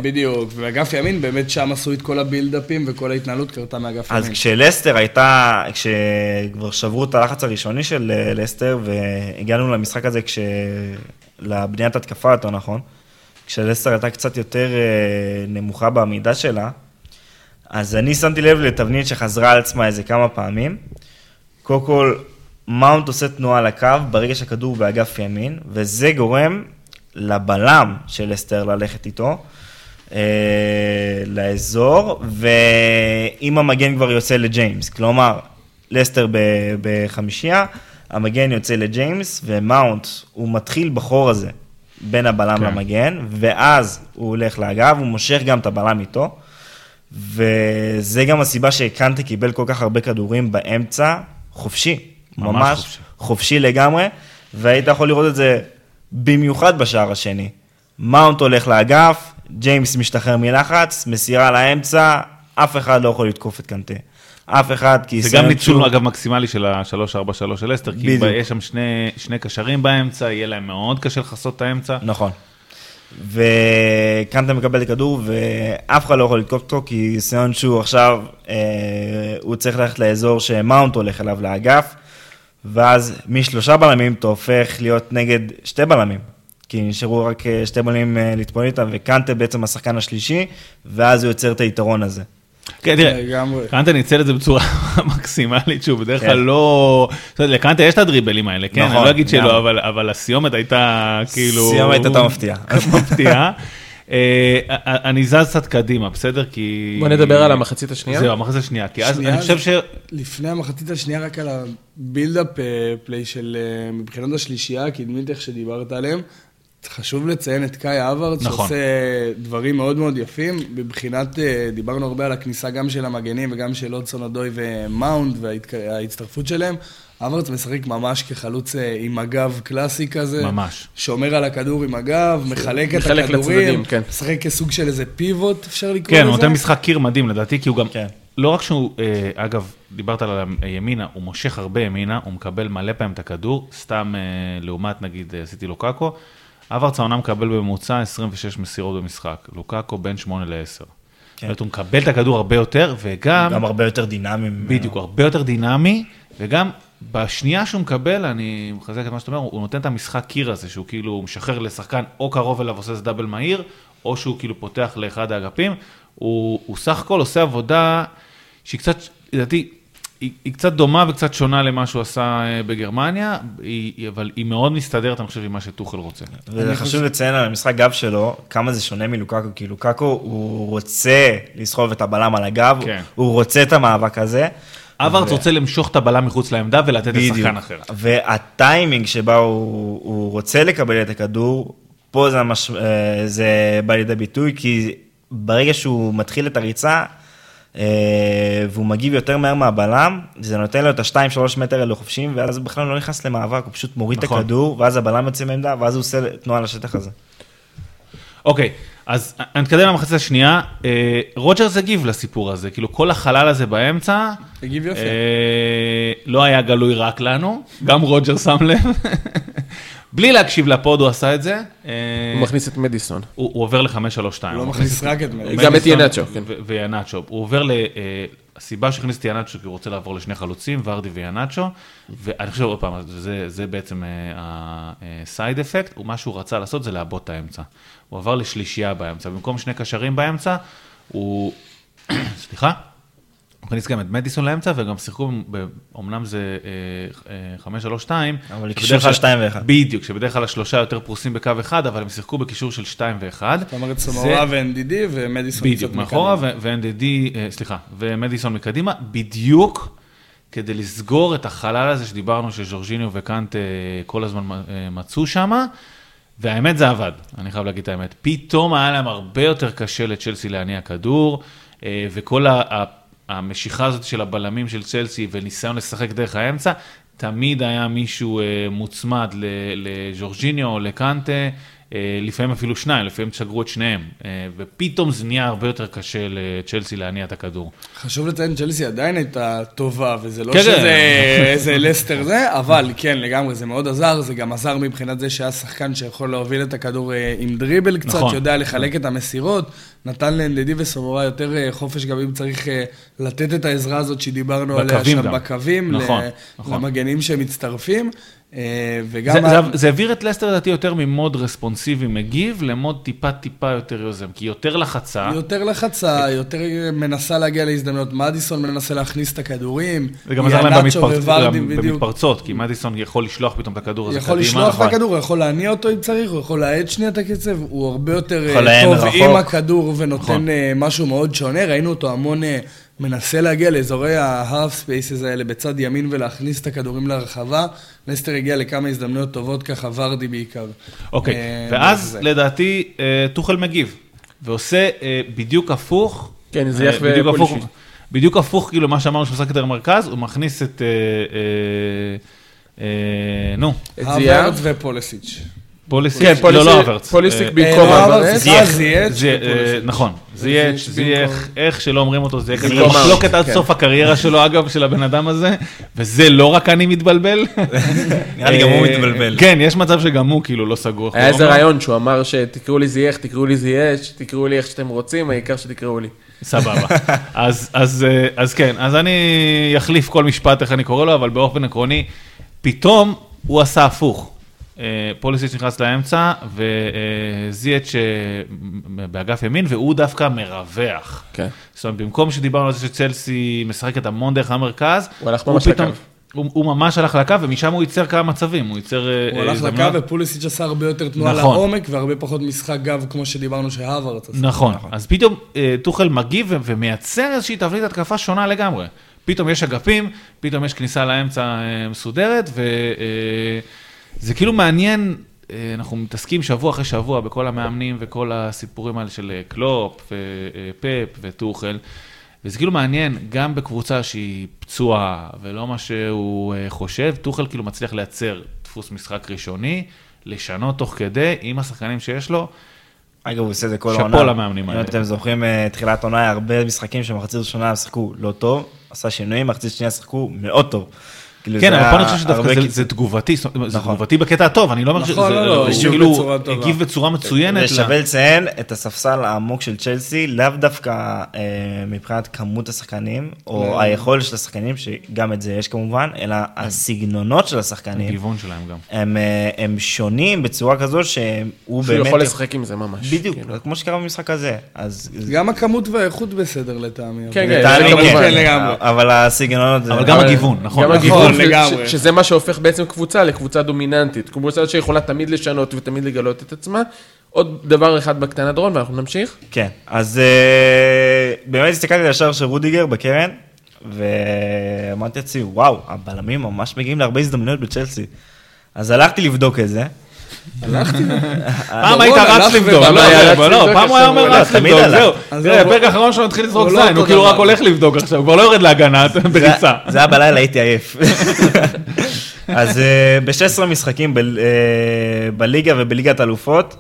בדיוק, ואגף ימין, באמת שם עשו את כל הבילדאפים וכל ההתנהלות קרתה מאגף
אז
ימין.
כשלסטר הייתה, כשכבר שברו את הלחץ הראשוני של לסטר, והגענו למשחק הזה, כש... לבניית התקפה, יותר נכון, כשלסטר הייתה קצת יותר נמוכה בעמידה שלה, אז אני שמתי לב לתבנית שחזרה על עצמה איזה כמה פעמים. קודם כל, מאונט עושה תנועה לקו ברגע שהכדור באגף ימין, וזה גורם לבלם של לסטר ללכת איתו. אה, לאזור, ואם המגן כבר יוצא לג'יימס, כלומר, לסטר בחמישייה, המגן יוצא לג'יימס, ומאונט, הוא מתחיל בחור הזה בין הבלם
כן.
למגן, ואז הוא הולך לאגף, הוא מושך גם את הבלם איתו, וזה גם הסיבה שקנטה קיבל כל כך הרבה כדורים באמצע, חופשי,
ממש
ממש,
חופשי.
חופשי לגמרי, והיית יכול לראות את זה במיוחד בשער השני. מאונט הולך לאגף, ג'יימס משתחרר מלחץ, מסירה לאמצע, אף אחד לא יכול לתקוף את קנטה. אף אחד, כי...
זה גם ניצול, אגב, מקסימלי של ה-3-4-3 של אסטר, כי
בדיוק.
יש שם שני, שני קשרים באמצע, יהיה להם מאוד קשה לכסות את האמצע.
נכון. וקנטה מקבל את הכדור, ואף אחד לא יכול לתקוף אותו, כי סנצ'ו עכשיו, אה, הוא צריך ללכת לאזור שמאונט הולך אליו לאגף, ואז משלושה בלמים אתה הופך להיות נגד שתי בלמים. כי נשארו רק אה, שתי בלמים אה, להתמודד איתם, וקנטה בעצם השחקן השלישי, ואז הוא יוצר את היתרון הזה.
כן, תראה. קנטה ניצל את זה בצורה מקסימלית, שהוא בדרך
כן.
כלל לא... זאת אומרת, לקנטה יש את הדריבלים האלה, כן?
נכון,
אני לא אגיד. שלא, אבל- אבל הסיומת הייתה כאילו...
סיומת הייתה מפתיעה.
מפתיעה. אה, אני זז קצת קדימה, בסדר? כי...
בוא נדבר על המחצית השנייה.
זהו, המחצית השנייה, כי אז אני חושב ש...
לפני המחצית השנייה, רק על הבילדאפ פליי של אה, מבחינת השלישייה הקדמית, איך שדיברת עליהם. חשוב לציין את קאי האברץ,
נכון.
שעושה דברים מאוד מאוד יפים. מבחינת, אה, דיברנו הרבה על הכניסה גם של המגנים וגם של הדסון אודוי ומאונט וההצטרפות שלהם. האברץ משחק ממש כחלוץ אה, עם הגב קלאסי כזה.
ממש.
שומר על הכדור עם הגב, מחלק את
מחלק
הכדורים.
לצדדים, כן.
משחק כסוג של איזה פיבוט, אפשר לקרוא
כן,
לזה.
הוא נותן משחק קיר מדהים לדעתי, כי הוא גם,
כן.
לא רק שהוא, אה, אגב, דיברת על הימינה, הוא מושך הרבה ימינה, הוא מקבל מלא פעמים את הכדור, סתם לעומת נגיד אה, סיטי לוקאקו, אברץ העונה מקבל בממוצע 26 מסירות במשחק, לוקאקו בין 8 ל-10. זאת אומרת, הוא מקבל את הכדור הרבה יותר, וגם,
גם הרבה יותר דינמי.
בדיוק, הרבה יותר דינמי, וגם בשנייה שהוא מקבל, אני מחזק את מה שאתה אומר, הוא נותן את המשחק קיר הזה, שהוא כאילו משחרר לשחקן או קרוב אליו עושה איזה דאבל מהיר, או שהוא כאילו פותח לאחד האגפים. הוא, הוא סך הכל עושה עבודה שהיא קצת, לדעתי, היא, היא קצת דומה וקצת שונה למה שהוא עשה אה, בגרמניה, היא, אבל היא מאוד מסתדרת, אני חושב, עם מה שטוחל רוצה.
וחשוב לציין על המשחק גב שלו, כמה זה שונה מלוקקו, כי לוקקו הוא רוצה לסחוב את הבלם על הגב,
כן.
הוא רוצה את המאבק הזה.
אברץ רוצה למשוך את הבלם מחוץ לעמדה ולתת לשחקן אחר.
והטיימינג שבה הוא, הוא רוצה לקבל את הכדור, פה זה, המש... אה, זה בא לידי ביטוי, כי ברגע שהוא מתחיל את הריצה, והוא מגיב יותר מהר מהבלם, זה נותן לו את ה-2-3 מטר האלו חופשיים, ואז הוא בכלל לא נכנס למאבק, הוא פשוט מוריד
נכון.
את הכדור, ואז הבלם יוצא מעמדה, ואז הוא עושה תנועה לשטח הזה.
אוקיי, אז אני אתקדם למחצית השנייה. אה, רוג'רס הגיב לסיפור הזה, כאילו כל החלל הזה באמצע,
הגיב יפה.
אה, לא היה גלוי רק לנו, גם רוג'ר שם לב. בלי להקשיב לפוד הוא עשה את זה. אה,
הוא מכניס את מדיסון.
הוא הוא עובר ל-5-3-2.
הוא לא מכניס רק את מרי.
גם את ינאצ'ו, כן.
וינאצ'ו. הוא עובר ל... אה, הסיבה שהכניס את ינאצ'ו, כי הוא רוצה לעבור לשני חלוצים, ורדי וינאצ'ו, ואני חושב עוד פעם, זה, זה בעצם הסייד אפקט, ומה שהוא רצה לעשות זה לעבוד את האמצע. הוא עבר לשלישייה באמצע, במקום שני קשרים באמצע, הוא... סליחה? הכניס גם את מדיסון לאמצע, וגם שיחקו, ב- אמנם זה אה, אה, 5-3-2.
אבל קישור של
כלל-
שתיים ואחד.
בדיוק, שבדרך כלל השלושה יותר פרוסים בקו אחד, אבל הם שיחקו בקישור של 2 ו-1.
זאת אומרת, סמורה ו-NDD ומדיסון
בדיוק, מאחורה, ו-NDD, אה, סליחה, ומדיסון מקדימה, בדיוק כדי לסגור את החלל הזה שדיברנו שז'ורג'יניו וקאנט אה, כל הזמן אה, מצאו שם, והאמת זה עבד, אני חייב להגיד את האמת. פתאום היה להם הרבה יותר קשה לצ'לסי להניע כדור, אה, וכל ה- המשיכה הזאת של הבלמים של צ'לסי וניסיון לשחק דרך האמצע, תמיד היה מישהו אה, מוצמד ל- לז'ורג'יניו או לקאנטה, אה, לפעמים אפילו שניים, לפעמים תשגרו את שניהם, אה, ופתאום זה נהיה הרבה יותר קשה לצ'לסי להניע את הכדור.
חשוב לציין, צ'לסי עדיין הייתה טובה, וזה לא
כן,
שזה
כן.
איזה לסטר זה, אבל כן, לגמרי, זה מאוד עזר, זה גם עזר מבחינת זה שהיה שחקן שיכול להוביל את הכדור אה, עם דריבל קצת,
נכון.
שיודע לחלק את המסירות, נתן לאנדדי וסמורה יותר אה, חופש גם אם צריך אה, לתת את העזרה הזאת שדיברנו עליה שם
גם.
בקווים,
נכון,
ל-
נכון.
למגנים שמצטרפים, אה, וגם...
זה,
ה-
זה, זה העביר את לסטר לדעתי יותר ממוד רספונסיבי מגיב למוד טיפה טיפה יותר יוזם, כי יותר לחצה,
יותר לחצה, יותר מנסה להגיע להזדמנויות. מדיסון מנסה להכניס את הכדורים.
זה גם עזר להם. במתפרצות, כי מדיסון יכול לשלוח פתאום את הכדור הזה
יכול
קדימה.
לשלוח את
נכון.
הכדור, הוא יכול להניע אותו אם צריך, הוא יכול להאט שנייה את הקצב, הוא הרבה יותר
יכול
טוב. עם הכדור ונותן
נכון.
אה, משהו מאוד שונה, ראינו אותו המון אה, מנסה להגיע לאזורי ה-half spaces האלה בצד ימין ולהכניס את הכדורים לרחבה. לסטר הגיע לכמה הזדמנויות טובות ככה, ורדי בעיקר.
אוקיי,
אה,
ואז
זה.
לדעתי אה, טוחל מגיב, ועושה אה, בדיוק הפוך.
כן,
אה, בדיוק הפוך-
ופולישיץ'.
בדיוק הפוך, כאילו מה שאמרנו שהוא משחק יותר מרכז, הוא מכניס את... אה, אה, אה, נו,
את.
הוורץ ופולסיץ'.
פוליסיק,
כן,
לא, לא
פוליסיק-
הוורץ.
פוליסיק
אה,
במקום
לא,
זייח.
אה, זייח
זה, אה. נכון, זייח,
במקום-
איך שלא אומרים אותו, זייח,
במקום
מחלוקת עד
כן.
סוף הקריירה שלו, אגב, של הבן אדם הזה, וזה לא רק אני מתבלבל.
נראה לי גם הוא מתבלבל.
כן, יש מצב שגם הוא כאילו לא סגור.
היה איזה
אומר.
רעיון שהוא אמר שתקראו לי זייח, תקראו לי זייש, תקראו לי איך שאתם רוצים, העיקר שתקראו לי.
סבבה. אז כן, אז אני אחליף כל משפט איך אני קורא לו, אבל באופן עקרוני, פתאום הוא עשה הפוך. אה, פוליסיץ' נכנס לאמצע, וזייץ' אה, באגף ימין, והוא דווקא מרווח.
כן.
זאת אומרת, במקום שדיברנו על זה שצלסי משחקת המון דרך המרכז,
הוא הלך ממש לקו.
הוא, הוא ממש הלך לקו, ומשם הוא ייצר כמה מצבים, הוא ייצר... אה,
הוא הלך
הזדמנויות.
לקו ופוליסיץ' עשה הרבה יותר תנועה
נכון.
לעומק והרבה פחות משחק גב, כמו שדיברנו שהווארץ עשה.
נכון, אז פתאום טוחל מגיב ו- ומייצר איזושהי תבנית התקפה שונה לגמרי. פתאום יש אגפים, פתאום יש כניסה לאמצע אה, מסודרת, וזה כאילו מעניין, אה, אנחנו מתעסקים שבוע אחרי שבוע בכל המאמנים וכל הסיפורים האלה של אה, קלופ ופפ וטוחל, וזה כאילו מעניין, גם בקבוצה שהיא פצועה ולא מה שהוא אה, חושב, טוחל כאילו מצליח לייצר דפוס משחק ראשוני, לשנות תוך כדי, עם השחקנים שיש לו.
אגב, הוא עושה את זה כל
שאפו
העונה.
למאמנים
אם
האלה.
אתם זוכרים, אה, תחילת עונה הרבה משחקים שמחצית ראשונה שיחקו לא טוב, עשה שינויים, מחצית שנייה שיחקו מאוד טוב. כאילו,
כן,
זה
אבל פה אני חושב שדווקא זה, זה תגובתי, זאת אומרת, זה
נכון.
תגובתי בקטע הטוב, אני לא אומר
נכון,
שזה,
לא, לא,
הוא
הגיב
כאילו
בצורה.
הגיב בצורה מצוינת.
ושווה לציין את הספסל העמוק של צ'לסי, לאו דווקא אה, מבחינת כמות השחקנים, או היכולת של השחקנים, שגם את זה יש כמובן, אלא הסגנונות של השחקנים.
הגיוון שלהם גם.
הם, אה, הם שונים בצורה כזו שהוא
שהוא
באמת...
יכול לשחק עם זה ממש.
בדיוק,
כאילו.
כמו שקרה במשחק הזה. אז...
גם הכמות והאיכות בסדר לטעמי.
כן, כן,
לטעמי
זה
כן.
לגמרי.
אבל הסגנונות...
אבל גם הגיוון, נכון.
לגמרי.
שזה מה שהופך בעצם קבוצה לקבוצה דומיננטית. קבוצה שיכולה תמיד לשנות ותמיד לגלות את עצמה. עוד דבר אחד בקטנה דרון, ואנחנו נמשיך.
כן, אז אה, באמת הסתכלתי על השער של רודיגר בקרן, ואמרתי לעצמי, וואו, הבלמים ממש מגיעים להרבה הזדמנויות בצ'לסי. אז הלכתי לבדוק את זה.
הלכתי,
פעם היית
דורון
רץ לבדוק, לא, לא, לא, פעם הוא היה אומר רץ לבדוק. זהו. תראה,
זהו,
הפרק האחרון שלו התחיל לזרוק
לא
זין, הוא כאילו. רק הולך לבדוק עכשיו, הוא כבר לא יורד להגנה, בריצה.
זה- זה היה בלילה, הייתי עייף. אז ב-16 משחקים ב- אה, בליגה ובליגת אלופות,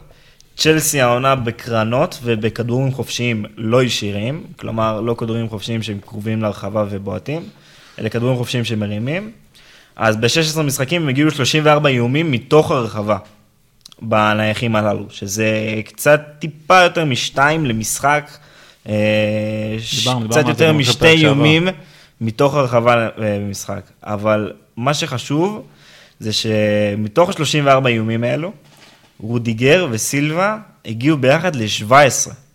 צ'לסי העונה בקרנות ובכדורים חופשיים לא ישירים, כלומר לא כדורים חופשיים שהם קרובים להרחבה ובועטים, אלא כדורים חופשיים שמרימים. אז ב-16 משחקים הם הגיעו 34 איומים מתוך הרחבה בנייחים הללו, שזה קצת טיפה יותר משתיים למשחק, אה,
דיברנו,
קצת יותר משתי. איומים מתוך הרחבה אה, במשחק. אבל מה שחשוב זה שמתוך ה-34 איומים האלו, רודיגר וסילבה הגיעו ביחד ל-17,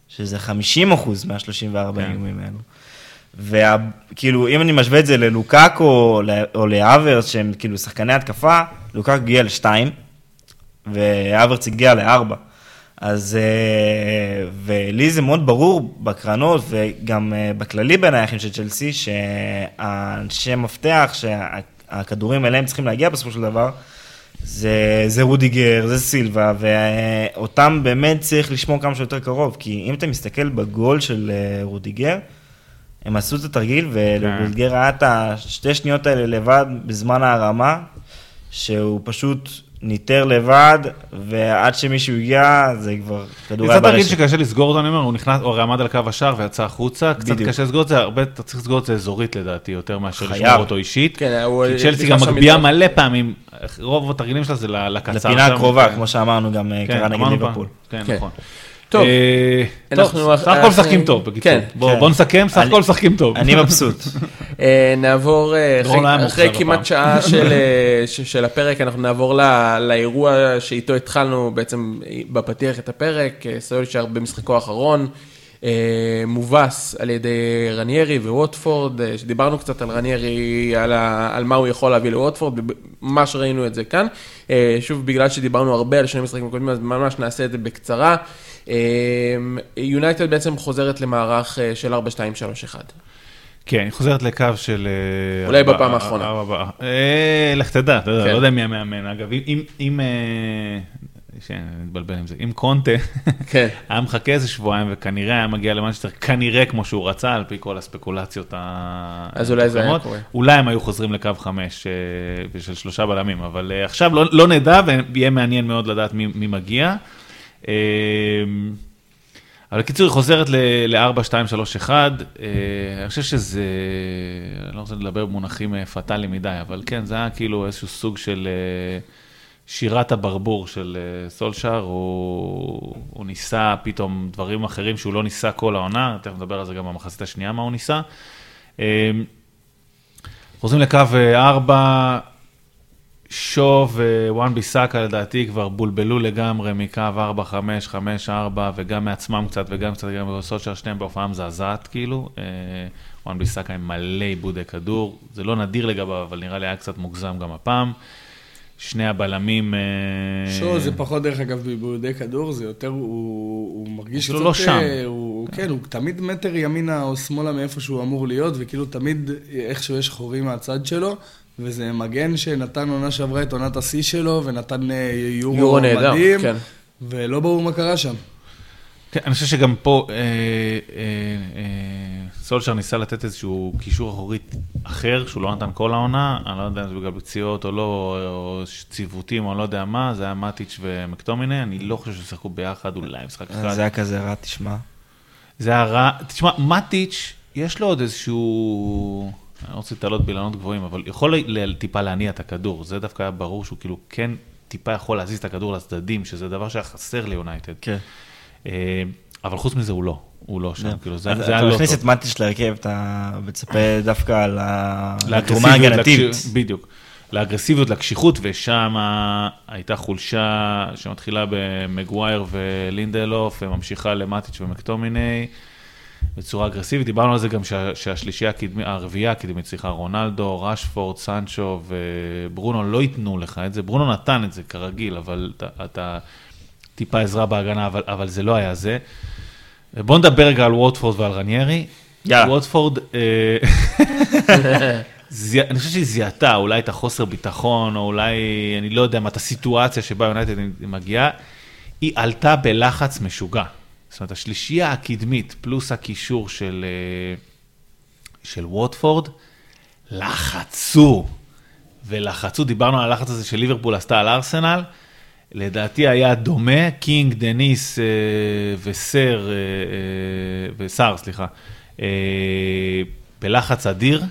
שזה 50 אחוז מה-34
כן.
איומים האלו. וכאילו, אם אני משווה את זה ללוקאקו או ל- או להאברס, שהם כאילו שחקני התקפה, לוקאקו הגיע לשתיים, והאברץ הגיע לארבע. אז, אה, ולי זה מאוד ברור בקרנות וגם אה, בכללי בנייחים של צ'לסי, שהאנשי מפתח, שהכדורים אליהם צריכים להגיע בסופו של דבר, זה, זה רודיגר, זה סילבה, ואותם באמת צריך לשמור כמה שיותר קרוב, כי אם אתה מסתכל בגול של אה, רודיגר, הם עשו את התרגיל, ולרודיגר היה את השתי שניות האלה לבד בזמן ההרמה, שהוא פשוט ניטר לבד, ועד שמישהו הגיע, זה כבר כדור היה
תרגיל
ברשת.
שקשה לסגור אותו, אני אומר, הוא נכנס, הוא הרי עמד על קו השער ויצא החוצה, קצת
בדיוק.
קשה לסגור את זה, הרבה, אתה צריך לסגור את זה אזורית לדעתי, יותר מאשר
חייב.
לשמור אותו אישית.
כן, הוא-
כי צ'לסי גם מגביה. מלא פעמים, רוב התרגילים שלה זה לקצר.
לפינה. הקרובה,
כן.
כמו שאמרנו, גם אה,
כן,
קרה נגד. ליברפול.
כן,
כן.
נכון.
טוב,
אה,
אנחנו
טוב, סך הכל משחקים טוב, בקיצור.
כן,
בוא
כן.
בוא נסכם, סך הכל משחקים טוב.
אני מבסוט.
אה, נעבור, אה,
היה
אחרי-. כמעט שעה של, אה, הפרק, אנחנו נעבור ל- לאירוע שאיתו התחלנו בעצם בפתיח את הפרק, אה, סולישר במשחקו האחרון, אה, מובס על ידי רניירי וווטפורד, אה, שדיברנו קצת על רניירי, על, ה, על מה הוא יכול להביא לווטפורד, ממש ראינו את זה כאן. אה, שוב, בגלל שדיברנו הרבה על שני משחקים קודמים, אז ממש נעשה את זה בקצרה. אה, יונייטד בעצם חוזרת למערך אה, של 4-2-3-1.
כן, היא חוזרת לקו של... אה,
אולי בפעם האחרונה.
אה, לך תדע,
כן.
לא יודע מי המאמן. אגב, אם- שאני מתבלבל עם זה, אם קונטה
כן.
היה מחכה איזה שבועיים וכנראה היה מגיע למנצ'סטר, כנראה כמו שהוא רצה, על פי כל הספקולציות.
אז אולי זה היה קורה.
אולי הם היו חוזרים לקו חמש אה, ושל שלושה בלמים, אבל אה, עכשיו לא- לא נדע ויהיה מעניין מאוד לדעת מי מי מגיע. אה, אבל בקיצור, היא חוזרת ל-4, 2, 3, 1. אני חושב שזה, אני לא רוצה לדבר במונחים פטאליים מדי, אבל כן, זה היה כאילו איזשהו סוג של שירת הברבור של אה, סולשאר. הוא, הוא ניסה פתאום דברים אחרים שהוא לא ניסה כל העונה, תכף נדבר על זה גם במחצית השנייה, מה הוא ניסה. אה, חוזרים לקו 4, שו ווואן ביסאקה לדעתי כבר בולבלו לגמרי מקו 4, 5, 5, 4, וגם מעצמם קצת וגם קצת גם בסושר, שניהם בהופעה מזעזעת כאילו. אה, וואן ביסאקה עם מלא עיבודי כדור, זה לא נדיר לגביו, אבל נראה לי היה קצת מוגזם גם הפעם. שני הבלמים... אה,
שו זה פחות דרך אגב בעיבודי כדור, זה יותר, הוא, הוא מרגיש
הוא
קצת...
לא שם.
אה, הוא, כן, הוא תמיד מטר ימינה או שמאלה מאיפה שהוא אמור להיות, וכאילו תמיד איכשהו יש חורים מהצד שלו, וזה מגן שנתן עונה שעברה את עונת השיא שלו, ונתן אה, יורו,
יורו נהדר,
מדהים,
כן.
ולא ברור מה קרה שם.
כן, אני חושב שגם פה אה, אה, אה, סולשר ניסה לתת איזשהו קישור אחורי אחר, שהוא לא נתן כל העונה, אני לא יודע אם זה בגלל פציעות או לא, או ציוותים או לא יודע מה, זה היה מאטיץ' ומקטומיני, אני לא חושב ששיחקו ביחד, אולי משחק אחד.
זה היה כזה רע, תשמע.
זה היה רע, תשמע, מאטיץ', יש לו עוד איזשהו, אני לא רוצה להתעלות באילנות גבוהים, אבל יכול טיפה להניע את הכדור, זה דווקא היה ברור שהוא כאילו כן טיפה יכול להזיז את הכדור לצדדים, שזה דבר שהיה חסר ליונייטד.
כן.
אה, אבל חוץ מזה הוא לא, הוא לא שם, כאילו זה
אז
זה היה
אתה
לא
מכניס
טוב.
את מטיש להרכב, אתה מצפה דווקא לתרומה.
לקש- בדיוק. לאגרסיביות, לקשיחות, ושם הייתה חולשה שמתחילה במגווייר ולינדלוף, וממשיכה למטיץ' ומקטומיני בצורה אגרסיבית. דיברנו על זה גם שה, שהשלישייה הקדמית, הרביעייה הקדמית, סליחה, רונלדו, רשפורד, סנצ'ו וברונו לא ייתנו לך את זה. ברונו נתן את זה כרגיל, אבל אתה, אתה טיפה עזרה בהגנה, אבל, אבל זה לא היה זה. בוא נדבר רגע על ווטפורד ועל רניירי.
יאללה.
ווטפורד, אה, אני חושב שהיא זיהתה אולי את החוסר ביטחון, או אולי, אני לא יודע מה, את הסיטואציה שבה יונייטד מגיעה, היא עלתה בלחץ משוגע. זאת אומרת, השלישייה הקדמית פלוס הקישור של, אה, של ווטפורד, לחצו, ולחצו, דיברנו על הלחץ הזה של ליברפול עשתה על ארסנל, לדעתי היה דומה, קינג, דניס אה, וסר, אה, אה, וסער, סליחה, בלחץ אדיר,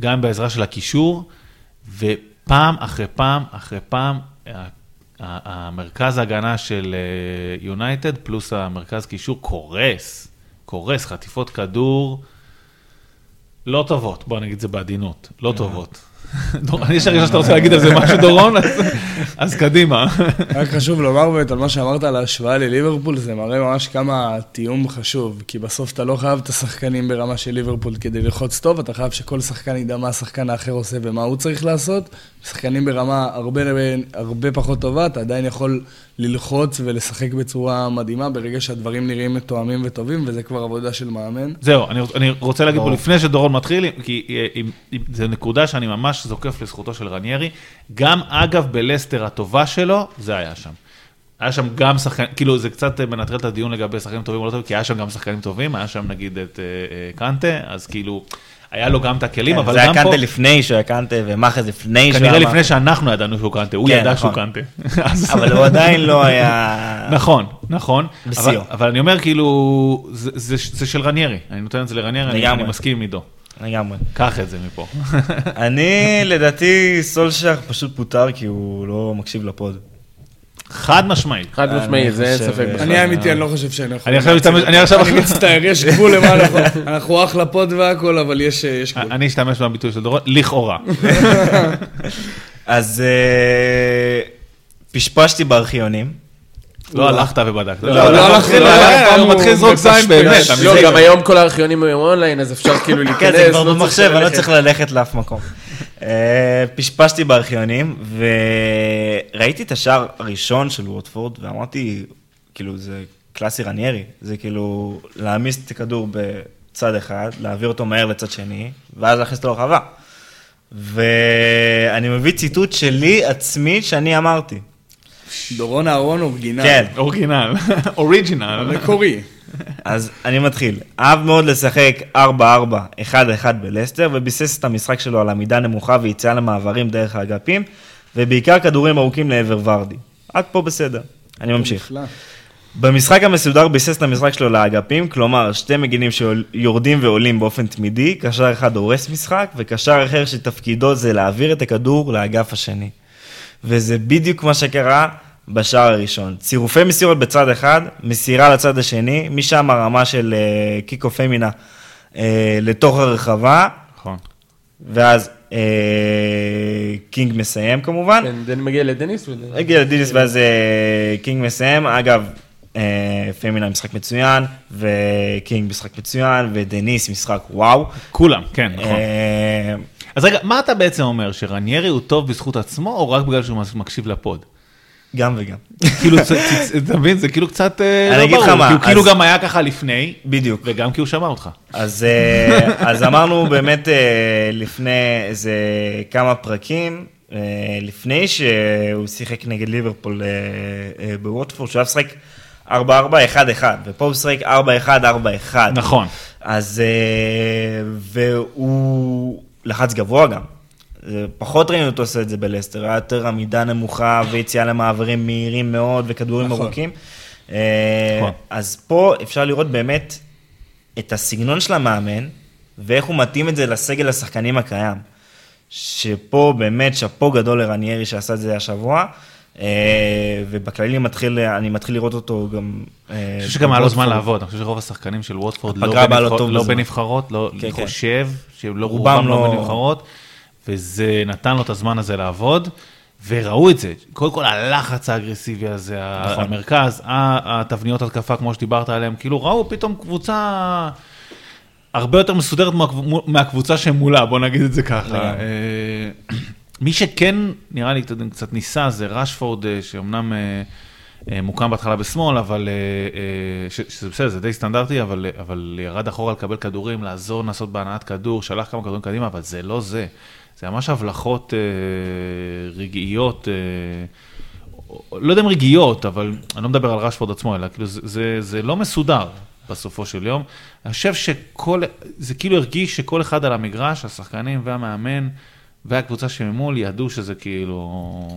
גם בעזרה של הקישור, ופעם אחרי פעם אחרי פעם, המרכז ההגנה של יונייטד פלוס המרכז קישור קורס, קורס, חטיפות כדור לא טובות, בוא נגיד את זה בעדינות, לא טובות. יש הרגשה שאתה רוצה להגיד על זה משהו, דורון, אז קדימה.
רק חשוב לומר באמת על מה שאמרת על ההשוואה לליברפול, זה מראה ממש כמה התיאום חשוב, כי בסוף אתה לא חייב את השחקנים ברמה של ליברפול כדי ללחוץ טוב, אתה חייב שכל שחקן ידע מה השחקן האחר עושה ומה הוא צריך לעשות. שחקנים ברמה הרבה, הרבה פחות טובה, אתה עדיין יכול ללחוץ ולשחק בצורה מדהימה ברגע שהדברים נראים מתואמים וטובים, וזה כבר עבודה של מאמן.
זהו, אני, אני רוצה להגיד פה. לפני שדורון מתחיל, כי אה, אם- אם- זו נקודה שאני ממש זוקף לזכותו של רניירי. גם אגב בלסטר הטובה שלו, זה היה שם. היה שם גם שחקנים, כאילו זה קצת אה, מנטרל את הדיון לגבי שחקנים טובים או לא טובים, כי היה שם גם שחקנים טובים, היה שם נגיד את אה, קנטה, אז כאילו, היה לו גם את הכלים, אבל
כן, זה
גם
היה
פה,
קנטה לפני שהוא היה קנטה, ומאחז לפני שהוא
כנראה
היה
לפני שאנחנו ידענו שהוא קנטה, הוא
כן,
ידע שהוא
נכון.
קנטה.
אבל הוא עדיין לא היה...
נכון, נכון.
בשיאו.
אבל, אבל אני אומר כאילו, זה, זה, זה של רניירי, אני נותן את זה לרניירי, אני, מסכים עם עידו.
לגמרי.
קח את זה מפה.
אני, לדעתי, סולשר פשוט פוטר כי הוא לא מקשיב לפוד.
חד משמעית.
חד משמעית, זה אין ספק בכלל.
אני אמיתי, אני לא חושב שאני יכול...
אני עכשיו אשתמש- אני עכשיו-
אני מצטער, יש גבול למה אנחנו... אנחנו אחלה פוד והכל, אבל יש יש גבול.
אני אשתמש בביטוי של דורון, לכאורה.
אז אה, פשפשתי בארכיונים.
לא הלכת ובדקת.
לא, לא הלכתי,
מתחיל-
לא,
אה,
אף פעם
הוא מתחיל לזרוק זין. באמת.
לא,
לא. גם היום כל הארכיונים הם אונליין, אז אפשר כאילו להיכנס.
כן, זה כבר
לא
במחשב, אני לא. צריך ללכת לאף מקום. אה, פשפשתי בארכיונים, וראיתי את השער הראשון של ווטפורד, ואמרתי, כאילו, זה קלאסי רניירי, זה כאילו להעמיס את הכדור בצד אחד, להעביר אותו מהר לצד שני, ואז להכניס אותו לרחבה. ואני מביא ציטוט שלי עצמי שאני אמרתי.
דורון אהרון אורגינל.
כן.
אורגינל, אוריג'ינל.
מקורי.
אז אני מתחיל. אהב מאוד לשחק 4-4, 1-1 בלסטר, וביסס את המשחק שלו על עמידה נמוכה ויציאה למעברים דרך האגפים, ובעיקר כדורים ארוכים לעבר ורדי. עד פה בסדר. אני ממשיך. במשחק המסודר ביסס את המשחק שלו לאגפים, כלומר שתי מגינים שיורדים ועולים באופן תמידי, קשר אחד הורס משחק, וקשר אחר שתפקידו זה להעביר את הכדור לאגף השני. וזה בדיוק מה שקרה בשער הראשון. צירופי מסירות בצד אחד, מסירה לצד השני, משם הרמה של uh, קיקו פמינה uh, לתוך הרחבה,
נכון.
ואז אה, קינג מסיים כמובן.
כן, דני מגיע לדניס ול...
הגיע לדניס ואז אה, קינג מסיים. אגב, אה, פמניה משחק מצוין, וקינג משחק מצוין, ודניס משחק וואו.
כולם, כן, נכון.
אה,
אז רגע, מה אתה בעצם אומר, שרניירי הוא טוב בזכות עצמו, או רק בגלל שהוא מקשיב לפוד?
גם וגם.
כאילו, אתה מבין, זה כאילו קצת אה,
אני
לא
אגיד לך
ברור,
מה,
כי הוא כאילו גם היה ככה לפני,
בדיוק.
וגם כי הוא שמע אותך.
אז, אה, אמרנו באמת אה, לפני איזה כמה פרקים, לפני שהוא שיחק נגד ליברפול בווטפורד, שהוא היה משחק 4-4-1-1, ופה הוא משחק 4-1-4-1.
נכון.
אז, והוא לחץ גבוה גם. פחות ראינו אותו עושה את זה בלסטר, היה יותר עמידה נמוכה ויציאה למעברים מהירים מאוד וכדורים
נכון.
ארוכים. אה,
נכון.
אז פה אפשר לראות באמת את הסגנון של המאמן, ואיך הוא מתאים את זה לסגל השחקנים הקיים. שפה באמת שאפו גדול לרניירי שעשה את זה השבוע, ובכללי מתחיל, אני מתחיל לראות אותו גם... אה,
אני חושב שגם היה לו זמן. לעבוד, אני חושב שרוב השחקנים של ווטפורד לא בנבחרות- לא. בנבחרות, לא,
כן, כן.
חושב שלא
רובם
רובם לא
לא-
בנבחרות, וזה נתן לו את הזמן הזה לעבוד, וראו את זה, קודם כל הלחץ האגרסיבי הזה,
נכון.
המרכז, התבניות התקפה כמו שדיברת עליהן, כאילו ראו פתאום קבוצה הרבה יותר מסודרת מהקב- מהקבוצה שמולה, בוא נגיד את זה ככה. מי שכן, נראה לי, קצת- ניסה, זה רשפורד, אה, שאומנם אה, אה, מוקם בהתחלה בשמאל, אבל, ש- שזה בסדר, זה די סטנדרטי, אבל, אבל ירד אחורה לקבל כדורים, לעזור לנסות בהנעת כדור, שלח כמה כדורים קדימה, אבל זה לא זה. זה ממש הבלחות רגעיות, לא יודע אם רגעיות, אבל אני לא מדבר על רשפורד עצמו, אלא כאילו זה, זה, זה לא מסודר בסופו של יום. אני חושב שכל, זה כאילו הרגיש שכל אחד על המגרש, השחקנים והמאמן והקבוצה שממול, ידעו שזה כאילו,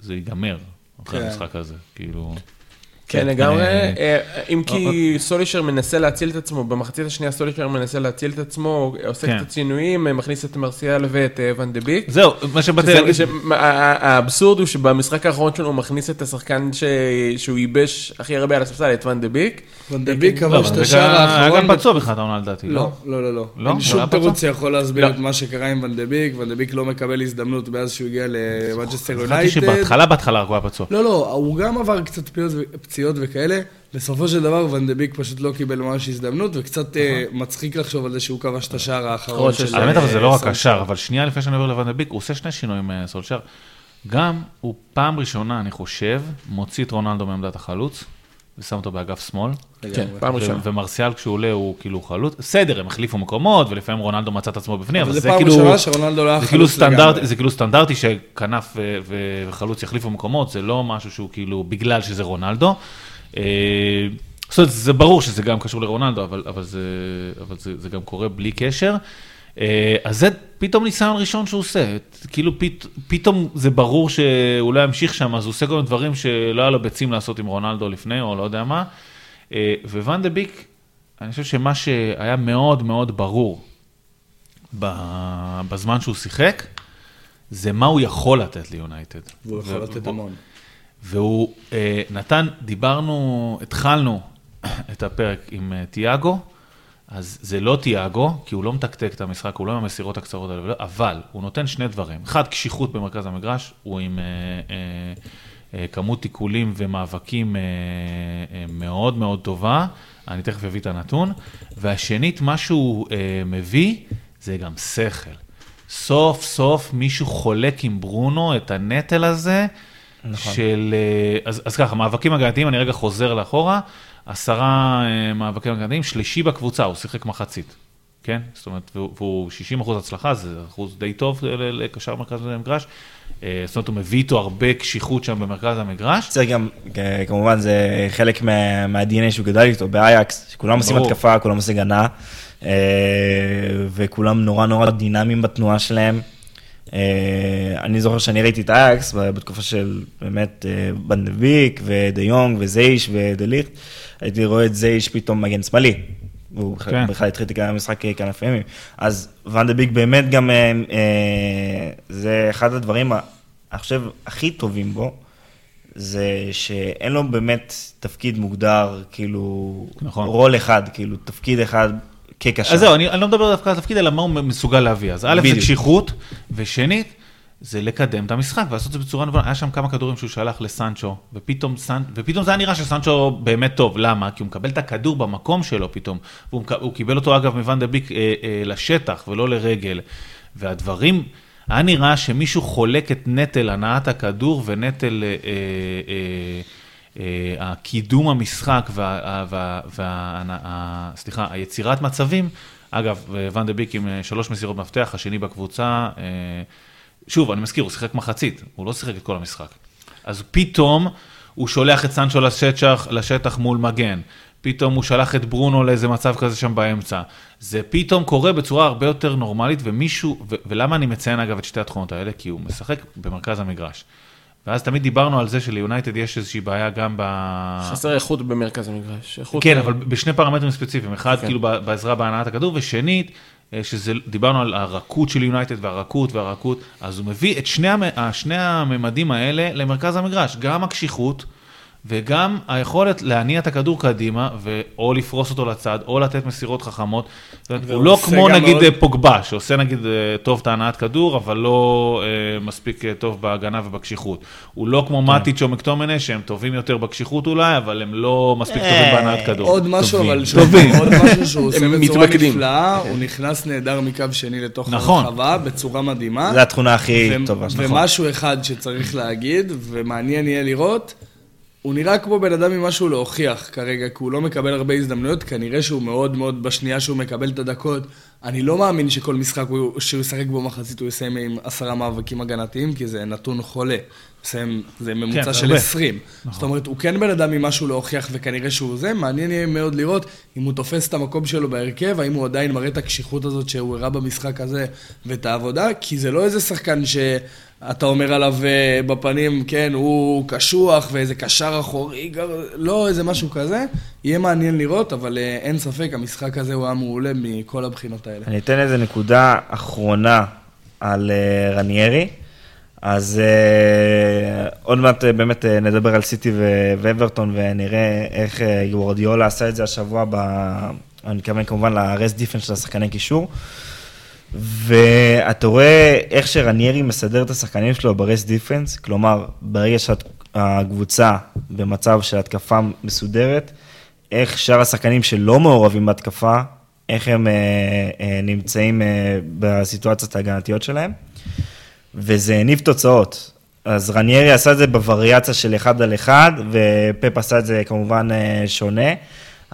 זה, ייגמר אחרי
כן.
המשחק הזה, כאילו.
כן, לגמרי.
אה,
אה, אם כי סולישר מנסה להציל את עצמו, במחצית השנייה סולישר מנסה להציל את עצמו, עושה
כן.
קצת שינויים, אה, מכניס את מרסיאל ואת אה, ון דה ביק.
זהו, מה שבאתי
שזה-
להגיד,
ש- מה- ה- האבסורד הוא שבמשחק האחרון שלו הוא מכניס את השחקן שהוא ייבש הכי הרבה על הספסל, את ון דה ביק.
ון דה ביק
לא,
כבש
אבל
את השער
גם- היה
האחרון.
גם פצוע בתחילת העונה לדעתי, לא?
לא, לא, לא, לא.
לא?
אין שום? תירוץ שיכול להסביר
לא.
את מה שקרה עם ון דה ביק. ון דה ביק לא מקבל הזדמנות מאז שהוא הגיע
חשבתי
יונייטד. פציעות וכאלה. בסופו של דבר ון דה ביק פשוט לא קיבל ממש הזדמנות, וקצת אה, מצחיק לחשוב על זה שהוא כבש את השער האחרון
אחרון
של...
האמת אבל זה לא רק. השער, אבל שנייה לפני שאני עובר לון דה ביק, הוא עושה שני שינויים אה, סולשר. גם הוא פעם ראשונה, אני חושב, מוציא את רונלדו מעמדת החלוץ, ושם אותו באגף שמאל.
כן, פעם ראשונה.
ומרסיאל כשהוא עולה הוא כאילו חלוץ. בסדר, הם החליפו מקומות, ולפעמים רונלדו מצא את עצמו בפנים,
אבל זה
זה
פעם
כאילו...
ראשונה שרונלדו לא היה
זה כאילו
חלוץ לגמרי.
זה כאילו סטנדרטי שכנף וחלוץ יחליפו מקומות, זה לא משהו שהוא כאילו בגלל שזה רונלדו. אה, זאת אומרת, זה ברור שזה גם קשור לרונלדו, אבל, אבל, זה, אבל זה, זה גם קורה בלי קשר. אה, אז זה פתאום ניסיון ראשון שהוא עושה, כאילו פת, פתאום זה ברור שהוא לא ימשיך שם, אז הוא עושה כל מיני דברים שלא היה לו ביצים לעשות עם רונלדו לפני, או לא יודע מה. אה, וואן דה ביק, אני חושב שמה שהיה מאוד מאוד ברור ב- בזמן שהוא שיחק, זה מה הוא יכול לתת ליונייטד.
והוא יכול
ו-
לתת
בוא-
המון.
והוא אה, נתן, דיברנו, התחלנו את הפרק עם תיאגו, אז זה לא תיאגו, כי הוא לא מתקתק את המשחק, הוא לא עם המסירות הקצרות האלה, אבל הוא נותן שני דברים. אחד, קשיחות במרכז המגרש, הוא עם אה, אה, אה, כמות תיקולים ומאבקים אה, אה, מאוד מאוד טובה, אני תכף אביא את הנתון. והשנית, מה שהוא אה, מביא, זה גם שכל. סוף סוף מישהו חולק עם ברונו את הנטל הזה. נכון. של, אה, אז, אז ככה, מאבקים הגנתיים, אני רגע חוזר לאחורה, עשרה אה, מאבקים הגנתיים, שלישי בקבוצה, הוא שיחק מחצית, כן? זאת אומרת, והוא, והוא 60 אחוז הצלחה, זה אחוז די טוב לקשר מרכז המגרש. אה, זאת אומרת, הוא מביא איתו הרבה קשיחות שם במרכז המגרש.
צריך גם, אה, כמובן זה חלק מה- מה-DNA שהוא גדל איתו באייקס, שכולם עושים. התקפה, כולם עושים הגנה, וכולם נורא נורא דינמיים בתנועה שלהם. אה, אני זוכר שאני ראיתי את אייקס בתקופה של באמת אה, בנדביק ודה יונג וזייש ודליכט, הייתי רואה את זייש פתאום מגן שמאלי. הוא
כן.
בכלל התחיל את המשחק כנף ימים. אז ואן דה ביק באמת גם, אה, אה, זה אחד הדברים, אני חושב, הכי טובים בו, זה שאין לו באמת תפקיד מוגדר, כאילו,
נכון.
רול אחד, כאילו, תפקיד אחד כקשר.
אז זהו, אני, אני לא מדבר דווקא על התפקיד, אלא מה הוא מסוגל להביא. אז א', זה. קשיחות, ושנית, זה לקדם את המשחק ולעשות את זה בצורה נבונה. היה שם כמה כדורים שהוא שלח לסנצ'ו, ופתאום, סנ... ופתאום זה היה נראה שסנצ'ו באמת טוב. למה? כי הוא מקבל את הכדור במקום שלו פתאום. והוא מק... הוא קיבל אותו אגב מוואן דה ביק אה, אה, לשטח ולא לרגל. והדברים, היה נראה שמישהו חולק את נטל הנעת הכדור ונטל... אה, אה, הקידום המשחק וה... וה, וה, וה סליחה, היצירת מצבים, אגב, ואן דה ביק עם אה, שלוש מסירות מפתח, השני בקבוצה, אה, שוב, אני מזכיר, הוא שיחק מחצית, הוא לא שיחק את כל המשחק. אז פתאום הוא שולח את סנצ'ו לשטח, לשטח מול מגן, פתאום הוא שלח את ברונו לאיזה מצב כזה שם באמצע. זה פתאום קורה בצורה הרבה יותר נורמלית, ומישהו, ו- ולמה אני מציין אגב את שתי התכונות האלה? כי הוא משחק במרכז המגרש. ואז תמיד דיברנו על זה שליונייטד יש איזושהי בעיה גם ב...
חסר איכות במרכז המגרש. איכות-
כן, אבל בשני פרמטרים ספציפיים, אחד
כן.
כאילו ב- בעזרה בהנעת הכדור, ושנית, אה, שזה, דיברנו על הרכות של יונייטד והרכות והרכות, אז הוא מביא את שני, המ- שני הממדים האלה למרכז המגרש, גם הקשיחות וגם היכולת להניע את הכדור קדימה, או לפרוס אותו לצד, או לתת מסירות חכמות. הוא לא כמו נגיד
מאוד-
פוגבה, שעושה נגיד אה, טוב את ההנעת כדור, אבל לא אה, מספיק אה, טוב בהגנה ובקשיחות. הוא לא כמו מאטיץ' או מקטומנה, שהם טובים יותר בקשיחות אולי, אבל הם לא מספיק טובים בהנעת כדור.
עוד משהו,
טובים.
אבל שהוא- עוד משהו שהוא עושה בצורה
מתמקדים.
נפלאה, הוא נכנס נהדר מקו שני לתוך
נכון.
הרחבה, בצורה מדהימה.
זו התכונה הכי
ו-
טובה שלך.
ומשהו אחד שצריך להגיד, ומעניין יהיה לראות, הוא נראה כמו בן אדם עם משהו להוכיח כרגע, כי הוא לא מקבל הרבה הזדמנויות, כנראה שהוא מאוד מאוד בשנייה שהוא מקבל את הדקות. אני לא מאמין שכל משחק הוא- שהוא ישחק בו מחצית הוא יסיים עם עשרה מאבקים הגנתיים, כי זה נתון חולה. מסיים, זה ממוצע
זה
של
הרבה.
20. זאת אומרת, הוא כן בן אדם עם משהו להוכיח וכנראה שהוא זה, מעניין יהיה מאוד לראות אם הוא תופס את המקום שלו בהרכב, האם הוא עדיין מראה את הקשיחות הזאת שהוא הראה במשחק הזה ואת העבודה, כי זה לא איזה שחקן שאתה אומר עליו אה, בפנים, כן, הוא קשוח ואיזה קשר אחורי, לא איזה משהו כזה, יהיה מעניין לראות, אבל אה, אין ספק, המשחק הזה הוא היה מעולה מכל הבחינות האלה.
אני אתן איזה נקודה אחרונה על אה, רניירי. אז אה, עוד מעט אה, באמת אה, נדבר על סיטי ואברטון ונראה איך גוורדיולה עשה את זה השבוע, ב... אני מתכוון כמובן ל rest defence של השחקני קישור. ואתה רואה איך שרניירי מסדר את השחקנים שלו ב rest defence, כלומר, ברגע שהקבוצה במצב של התקפה מסודרת, איך שאר השחקנים שלא מעורבים בהתקפה, איך הם אה, אה, נמצאים אה, בסיטואציות ההגנתיות שלהם, וזה הניב תוצאות. אז רניירי עשה את זה בווריאציה של אחד על אחד, ופפ עשה את זה כמובן שונה,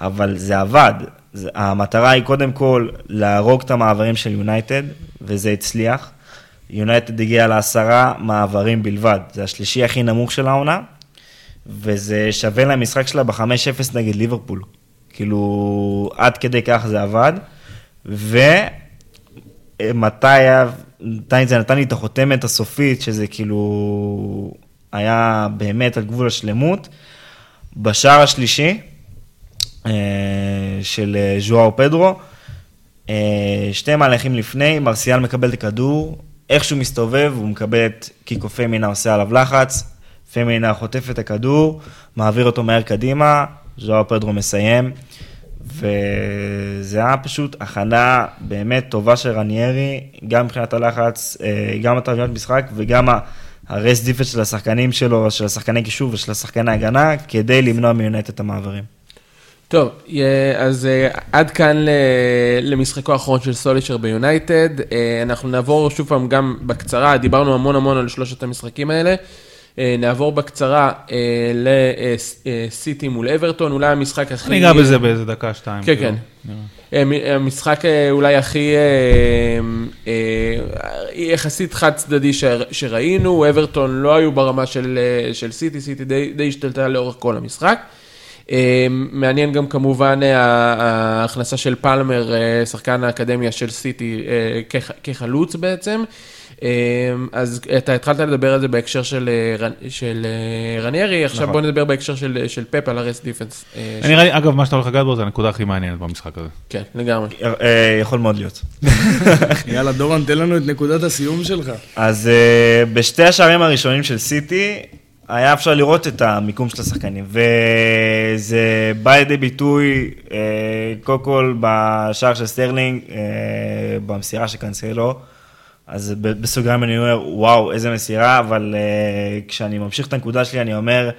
אבל זה עבד. המטרה היא קודם כל להרוג את המעברים של יונייטד, וזה הצליח. יונייטד הגיע לעשרה מעברים בלבד, זה השלישי הכי נמוך של העונה, וזה שווה למשחק שלה ב-5-0 נגד ליברפול. כאילו, עד כדי כך זה עבד, ומתי היה, זה נתן לי את החותמת הסופית, שזה כאילו היה באמת על גבול השלמות. בשער השלישי אה, של אה, ז'ואר פדרו, אה, שתי מהלכים לפני, מרסיאל מקבל את הכדור, איכשהו מסתובב, הוא מקבל את קיקו פמינה, עושה עליו לחץ, פמניה חוטף את הכדור, מעביר אותו מהר קדימה, ז'ואאו פדרו מסיים, וזה היה פשוט הכנה באמת טובה של רניירי, גם מבחינת הלחץ, אה, גם התרביות משחק וגם ה- ה rest defence של השחקנים שלו, של השחקני קישור ושל השחקני הגנה, כדי למנוע מיונייטד את המעברים.
טוב, אז אה, עד כאן למשחקו האחרון של סולשיאר ביונייטד. אה, אנחנו נעבור שוב פעם גם בקצרה, דיברנו המון המון על שלושת המשחקים האלה. אה, נעבור בקצרה לסיטי מול אברטון, אולי המשחק הכי...
אני אגע בזה באיזה דקה, שתיים.
כן,
כאילו.
כן. אה, המשחק אה, אולי הכי אה, אה, יחסית חד צדדי שר- שראינו, אברטון לא היו ברמה של, אה, של סיטי, סיטי די, די השתלטה לאורך כל המשחק. אה, מעניין גם כמובן אה, ההכנסה של פלמר, אה, שחקן האקדמיה של סיטי, אה, כח- כחלוץ בעצם. אה, אז אתה התחלת לדבר על זה בהקשר של, אה, של אה, רניירי, עכשיו
נכון.
בוא נדבר בהקשר של, של פפ על ה rest defence. אה,
אני נראה לי, אגב, מה שאתה הולך לגעת בו זה הנקודה הכי מעניינת במשחק הזה.
כן, לגמרי.
אה, יכול מאוד להיות.
יאללה, דורון, תן לנו את נקודת הסיום שלך.
אז בשתי השערים הראשונים של סיטי, היה אפשר לראות את המיקום של השחקנים, וזה בא לידי ביטוי, אה, קודם כל בשער של סטרלינג, אה, במסירה של קאנסלו, אז בסוגריים אני אומר, וואו, איזה מסירה, אבל אה, כשאני ממשיך את הנקודה שלי, אני אומר,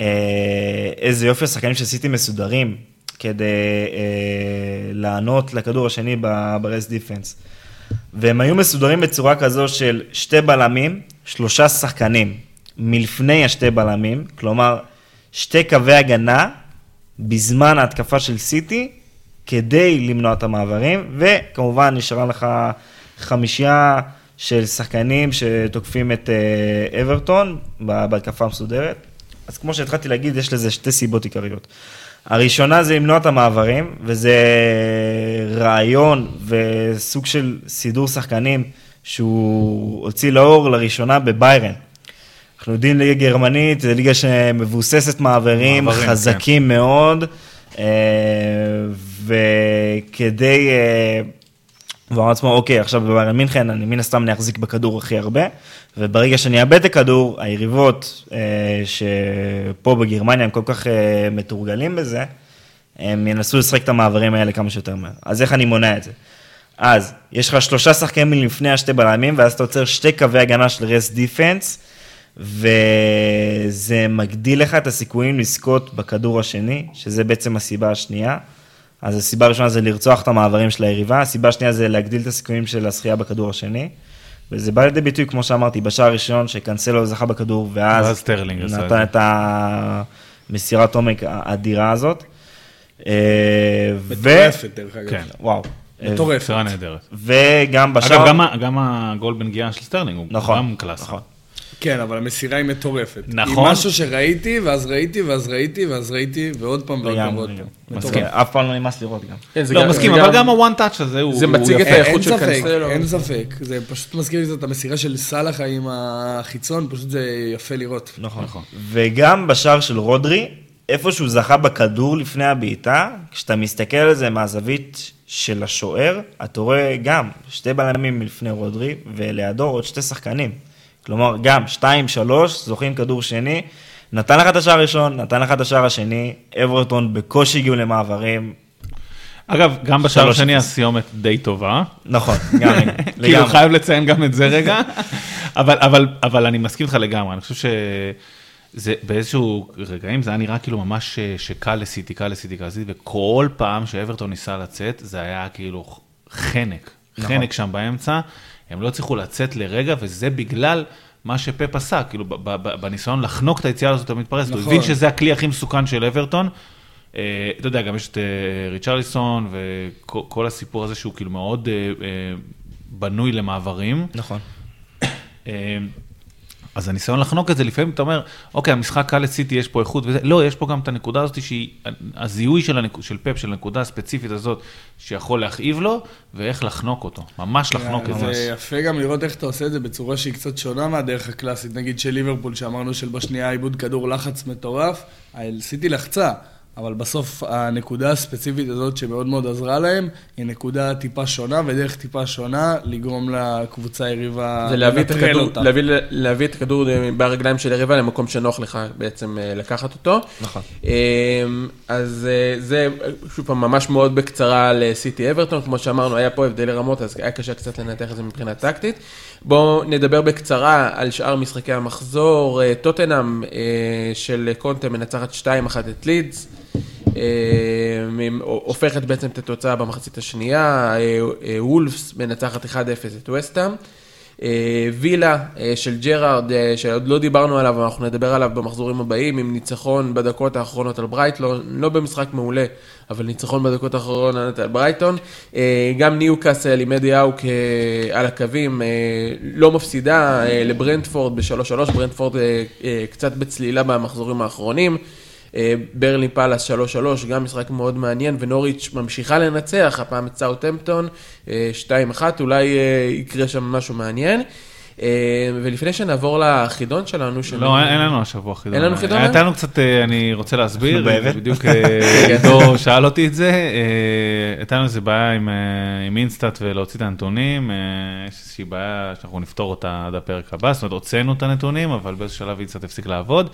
אה, איזה יופי השחקנים שעשיתי מסודרים, כדי אה, לענות לכדור השני ברס דיפנס. והם היו מסודרים בצורה כזו של שתי בלמים, שלושה שחקנים מלפני השתי בלמים, כלומר, שתי קווי הגנה בזמן ההתקפה של סיטי, כדי למנוע את המעברים, וכמובן נשארה לך חמישייה של שחקנים שתוקפים את אה, אברטון בהתקפה המסודרת. אז כמו שהתחלתי להגיד, יש לזה שתי סיבות עיקריות. הראשונה זה למנוע את המעברים, וזה רעיון וסוג של סידור שחקנים שהוא הוציא לאור לראשונה בביירן. אנחנו יודעים ליגה גרמנית, זו ליגה שמבוססת מעברים, מעברים חזקים כן. מאוד, אה, וכדי... והוא אמר לעצמו, אוקיי, עכשיו בביירן מינכן, אני מן הסתם אני אחזיק בכדור הכי הרבה, וברגע שאני אאבד את הכדור, היריבות אה, שפה בגרמניה הם כל כך אה, מתורגלים בזה, הם ינסו לשחק את המעברים האלה כמה שיותר מהר. אז איך אני מונע את זה? אז, יש לך שלושה שחקנים מלפני השתי בלמים, ואז אתה עוצר שתי קווי הגנה של רס דיפנס, וזה מגדיל לך את הסיכויים לזכות בכדור השני, שזה בעצם הסיבה השנייה. אז הסיבה הראשונה זה לרצוח את המעברים של היריבה, הסיבה השנייה זה להגדיל את הסיכויים של הזכייה בכדור השני. וזה בא לידי ביטוי, כמו שאמרתי, בשער הראשון, שקנסלו זכה בכדור, ואז, ואז סטרלינג נתן את המסירת עומק האדירה הזאת.
אה, מטורפת, דרך אגב.
כן.
וואו.
מטורפת. מסירה נהדרת.
וגם בשער...
אגב, גם הגול בנגיעה של סטרלינג הוא נכון, גם קלאסה. נכון.
כן, אבל המסירה היא מטורפת.
נכון.
היא משהו שראיתי, ואז ראיתי, ואז ראיתי, ואז ראיתי, ועוד פעם ועוד פעם ועוד
פעם. מסכים, אף פעם לא נמאס לראות גם.
כן, לא, מסכים, אבל גם ה one touch הזה הוא...
זה מציג את האיכות של קנסלו.
אין ספק, זה פשוט מזכיר לי את המסירה של סלאח עם החיצון, פשוט זה יפה לראות.
נכון, נכון. וגם בשער של רודרי, איפה שהוא זכה בכדור לפני הבעיטה, כשאתה מסתכל על זה מהזווית של השוער, אתה רואה גם שתי בלמים מלפני רודרי, ולידו עוד שתי שחקנים. כלומר, גם 2-3, זוכים כדור שני, נתן לך את השער הראשון, נתן לך את השער השני, אברטון בקושי הגיעו למעברים.
אגב, גם בשער השני הסיומת די טובה.
נכון, גם לגמרי.
כאילו, חייב לציין גם את זה רגע, אבל, אבל, אבל אני מסכים איתך לגמרי, אני חושב שזה באיזשהו רגעים זה היה נראה כאילו ממש שקל לסיטי, קל לסיטי, קל לסיטי, וכל פעם שאברטון ניסה לצאת, זה היה כאילו חנק, נכון. חנק שם באמצע. הם לא הצליחו לצאת לרגע, וזה בגלל מה שפפ עשה, כאילו בניסיון לחנוק את היציאה הזאת המתפרצת. נכון. הוא הבין שזה הכלי הכי מסוכן של אברטון. אה, אתה יודע, גם יש את אה, ריצ'רליסון וכל הסיפור הזה שהוא כאילו מאוד אה, בנוי למעברים.
נכון.
אז הניסיון לחנוק את זה, לפעמים אתה אומר, אוקיי, המשחק קל לסיטי, יש פה איכות וזה, לא, יש פה גם את הנקודה הזאת שהיא, הזיהוי של, הנק... של פפ, של הנקודה הספציפית הזאת, שיכול להכאיב לו, ואיך לחנוק אותו, ממש לחנוק את
זה. זה יפה גם לראות איך אתה עושה את זה בצורה שהיא קצת שונה מהדרך הקלאסית, נגיד של ליברפול, שאמרנו של בשנייה עיבוד כדור לחץ מטורף, סיטי לחצה. אבל בסוף הנקודה הספציפית הזאת שמאוד מאוד עזרה להם, היא נקודה טיפה שונה, ודרך טיפה שונה לגרום לקבוצה היריבה
לנטרל אותה. להביא, להביא את הכדור ברגליים של היריבה למקום שנוח לך בעצם אה, לקחת אותו.
נכון.
אמ, אז אה, זה שוב פעם ממש מאוד בקצרה על סיטי אברטון, כמו שאמרנו, היה פה הבדלי רמות, אז היה קשה קצת לנתח את זה מבחינה טקטית. בואו נדבר בקצרה על שאר משחקי המחזור. אה, טוטנאם של קונטה מנצחת 2-1 את לידס. אה, הופכת בעצם את התוצאה במחצית השנייה, אה, אה, וולפס מנצחת 1-0 את וסטהאם. וילה של ג'רארד, שעוד לא דיברנו עליו, אנחנו נדבר עליו במחזורים הבאים, עם ניצחון בדקות האחרונות על ברייטון, לא במשחק מעולה, אבל ניצחון בדקות האחרונות על ברייטון. גם ניו קאסל עם אדי האו על הקווים, לא מפסידה לברנדפורד ב-3-3, ברנדפורד קצת בצלילה במחזורים האחרונים. אה, ברנלי פאלאס 3-3, גם משחק מאוד מעניין, ונוריץ' ממשיכה לנצח, הפעם את סאוטהמפטון 2-1, אה, אולי אה, יקרה שם משהו מעניין. ולפני שנעבור לחידון שלנו, של-
לא, אין לנו השבוע חידון.
אין לנו חידון?
הייתה לנו קצת, אני רוצה להסביר. בדיוק עידו שאל אותי את זה, הייתה לנו איזה בעיה עם, עם אינסטאט ולהוציא את הנתונים, יש איזושהי בעיה שאנחנו נפתור אותה עד הפרק הבא, זאת אומרת, הוצאנו את הנתונים, אבל באיזשהו שלב אינסטאט הפסיק לעבוד,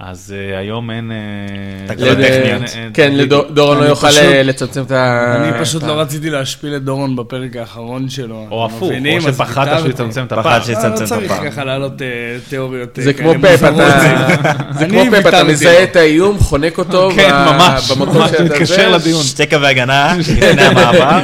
אז אה, היום אין... אה, אין-
כן, דורון לא יוכל אה, לצמצם את ה...
אני פשוט לא רציתי להשפיל את דורון בפרק האחרון שלו.
או הפוך? או שפחדת. שהוא יצמצם את
פחד. ש-
לא, לא צריך. ככה להעלות תיאוריות.
זה כמו פפ, אתה... זה כמו. מזהה את האיום, חונק אותו
כן, ממש, ממש, מתקשר. לדיון.
שתי קווי הגנה לפני המעבר.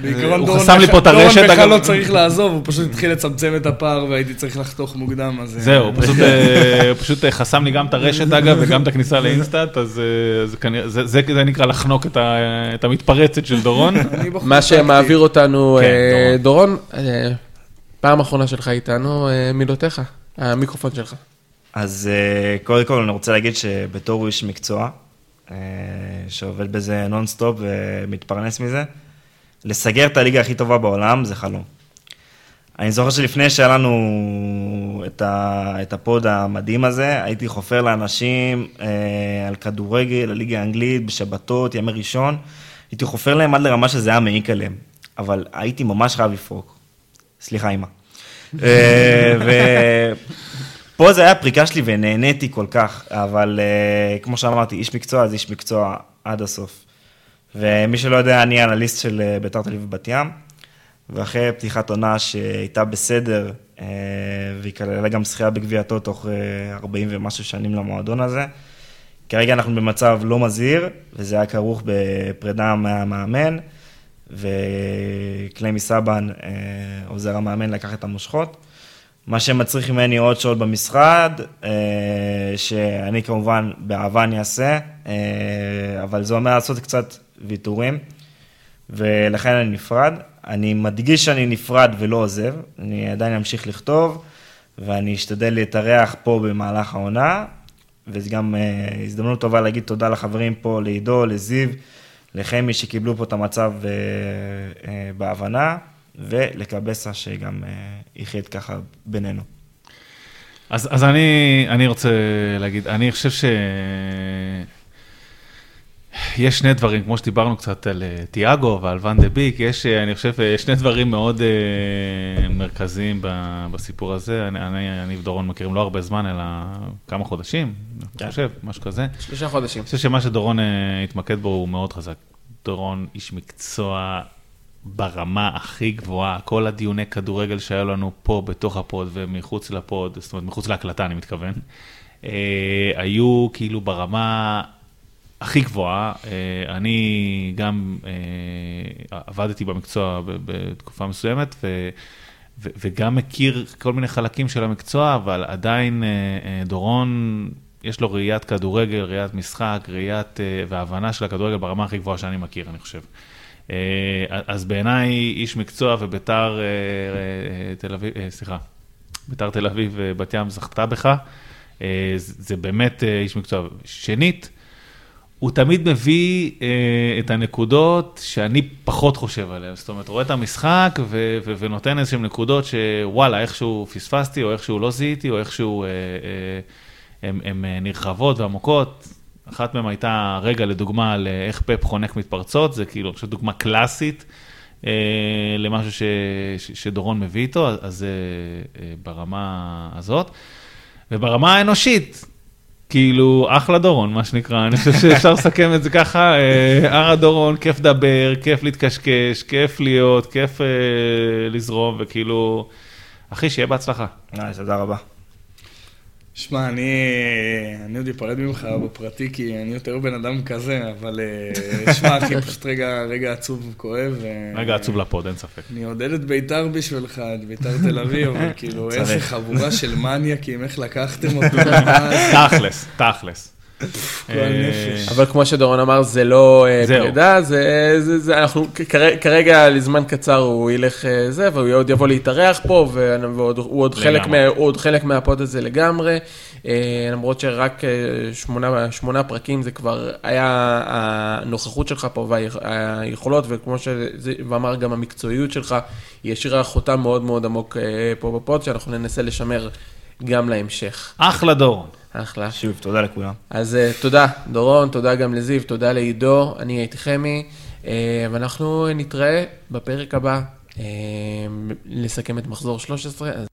בעיקרון
הוא
דורון
חסם לי פה את הרשת,
דורון בכלל. לא צריך לעזוב, הוא פשוט התחיל לצמצם את הפער והייתי צריך לחתוך מוקדם, אז... אה,
זהו, פשוט, אה, פשוט אה, חסם לי גם את הרשת אגב וגם את הכניסה ל InStat, אז זה נקרא לחנוק את המתפרצת של דורון.
מה. שמעביר אותנו,
כן,
דורון, פעם אחרונה שלך איתנו, מילותיך, המיקרופון שלך.
אז קודם כל אני רוצה להגיד שבתור איש מקצוע, שעובד בזה נונסטופ ומתפרנס מזה, לסקר את הליגה הכי טובה בעולם זה חלום. אני זוכר שלפני שהיה לנו את, ה, את הפוד המדהים הזה, הייתי חופר לאנשים אה, על כדורגל, הליגה האנגלית, בשבתות, ימי ראשון, הייתי חופר להם עד לרמה שזה היה מעיק עליהם, אבל הייתי ממש חייב לפרוק. סליחה, אמא. אה, ופה זה היה הפריקה שלי ונהניתי כל כך, אבל אה, כמו שאמרתי, איש מקצוע זה איש מקצוע עד הסוף. ומי שלא יודע, אני אנליסט של אה, ביתר תל אביב בת ים, ואחרי פתיחת עונה שהייתה בסדר, אה, והיא כללה גם זכייה בגביע הטוטו תוך אה, 40 ומשהו שנים למועדון הזה, כרגע אנחנו במצב לא מזהיר, וזה היה כרוך בפרידה מהמאמן, וקליימי סבן, אה, עוזר המאמן, לקח את המושכות. מה שמצריך ממני עוד שעות במשרד, אה, שאני כמובן באהבה אני אעשה, אה, אבל זה אומר לעשות קצת ויתורים, ולכן אני נפרד. אני מדגיש שאני נפרד ולא עוזב, אני עדיין אמשיך לכתוב, ואני אשתדל להתארח פה במהלך העונה, וזו גם אה, הזדמנות טובה להגיד תודה לחברים פה, לעידו, לזיו, לחמי שקיבלו פה את המצב אה, אה, בהבנה, ולקבסה שגם אה, איחד ככה בינינו.
אז, אז אני, אני רוצה להגיד, אני חושב ש... יש שני דברים, כמו שדיברנו קצת על אה, תיאגו ועל ואן דה ביק, יש, אה, אני חושב, אה, שני דברים מאוד אה, מרכזיים בסיפור הזה. אני, אני, אני ודורון מכירים לא הרבה זמן, אלא כמה חודשים,
כן.
אני חושב, משהו כזה.
שלושה חודשים.
אני חושב שמה שדורון אה, התמקד בו הוא מאוד חזק. דורון איש מקצוע ברמה הכי גבוהה, כל הדיוני כדורגל שהיו לנו פה בתוך ה pod ומחוץ ל pod, זאת אומרת מחוץ להקלטה אני מתכוון, אה, היו כאילו ברמה הכי גבוהה. אה, אני גם אה, עבדתי במקצוע בתקופה מסוימת, ו... וגם מכיר כל מיני חלקים של המקצוע, אבל עדיין אה, דורון, יש לו ראיית כדורגל, ראיית משחק, ראיית והבנה של הכדורגל ברמה הכי גבוהה שאני מכיר, אני חושב. אז בעיניי איש מקצוע וביתר תל אביב, סליחה, ביתר תל אביב ובת ים זכתה בך, זה באמת איש מקצוע. שנית, הוא תמיד מביא אה, את הנקודות שאני פחות חושב עליהן. זאת אומרת, רואה את המשחק ו- ו- ונותן איזשהן נקודות שוואלה, איכשהו פספסתי, או איכשהו לא זיהיתי, או איכשהו אה, אה, הן אה, נרחבות ועמוקות. אחת מהן הייתה, רגע, לדוגמה, על אה, איך פפ חונק מתפרצות, זה כאילו, אני דוגמה קלאסית אה, למשהו ש- ש- שדורון מביא איתו, אז זה אה, ברמה הזאת. וברמה האנושית, כאילו, אחלה דורון, מה שנקרא, אני חושב שאפשר לסכם את זה ככה, אה, ארה דורון, כיף לדבר, כיף להתקשקש, כיף להיות, כיף אה, לזרום, וכאילו, אחי, שיהיה בהצלחה.
תודה רבה.
שמע, אני, אני עוד אפרד ממך בפרטי, כי אני יותר בן אדם כזה, אבל אה, שמע, אחי, פשוט רגע, רגע עצוב וכואב. ו-
רגע עצוב לפוד, אין ספק.
אני עודד את ביתר בשבילך, את ביתר תל אביב, אבל כאילו. איזה חבורה של מניאקים, איך לקחתם אותו.
תכלס, תכלס.
אבל כמו שדורון אמר, זה לא אה. פרידה, זה, זה, זה, אנחנו, כרגע לזמן קצר הוא ילך אה, זה, והוא עוד יבוא להתארח פה, ו- ועוד, הוא עוד חלק,
לגמרי.
מה, הוא עוד חלק מהפוד הזה לגמרי, אה, למרות שרק שמונה, שמונה פרקים זה כבר היה הנוכחות שלך פה והיכולות, וכמו שאמר גם המקצועיות שלך, היא השאירה חותם מאוד מאוד עמוק פה בפוד, שאנחנו ננסה לשמר גם להמשך.
אחלה דור.
אחלה.
שוב, תודה לכולם.
אז uh, תודה, דורון, תודה גם לזיו, תודה לעידו, אני הייתי חמי, uh, ואנחנו נתראה בפרק הבא, uh, לסכם את מחזור 13. אז...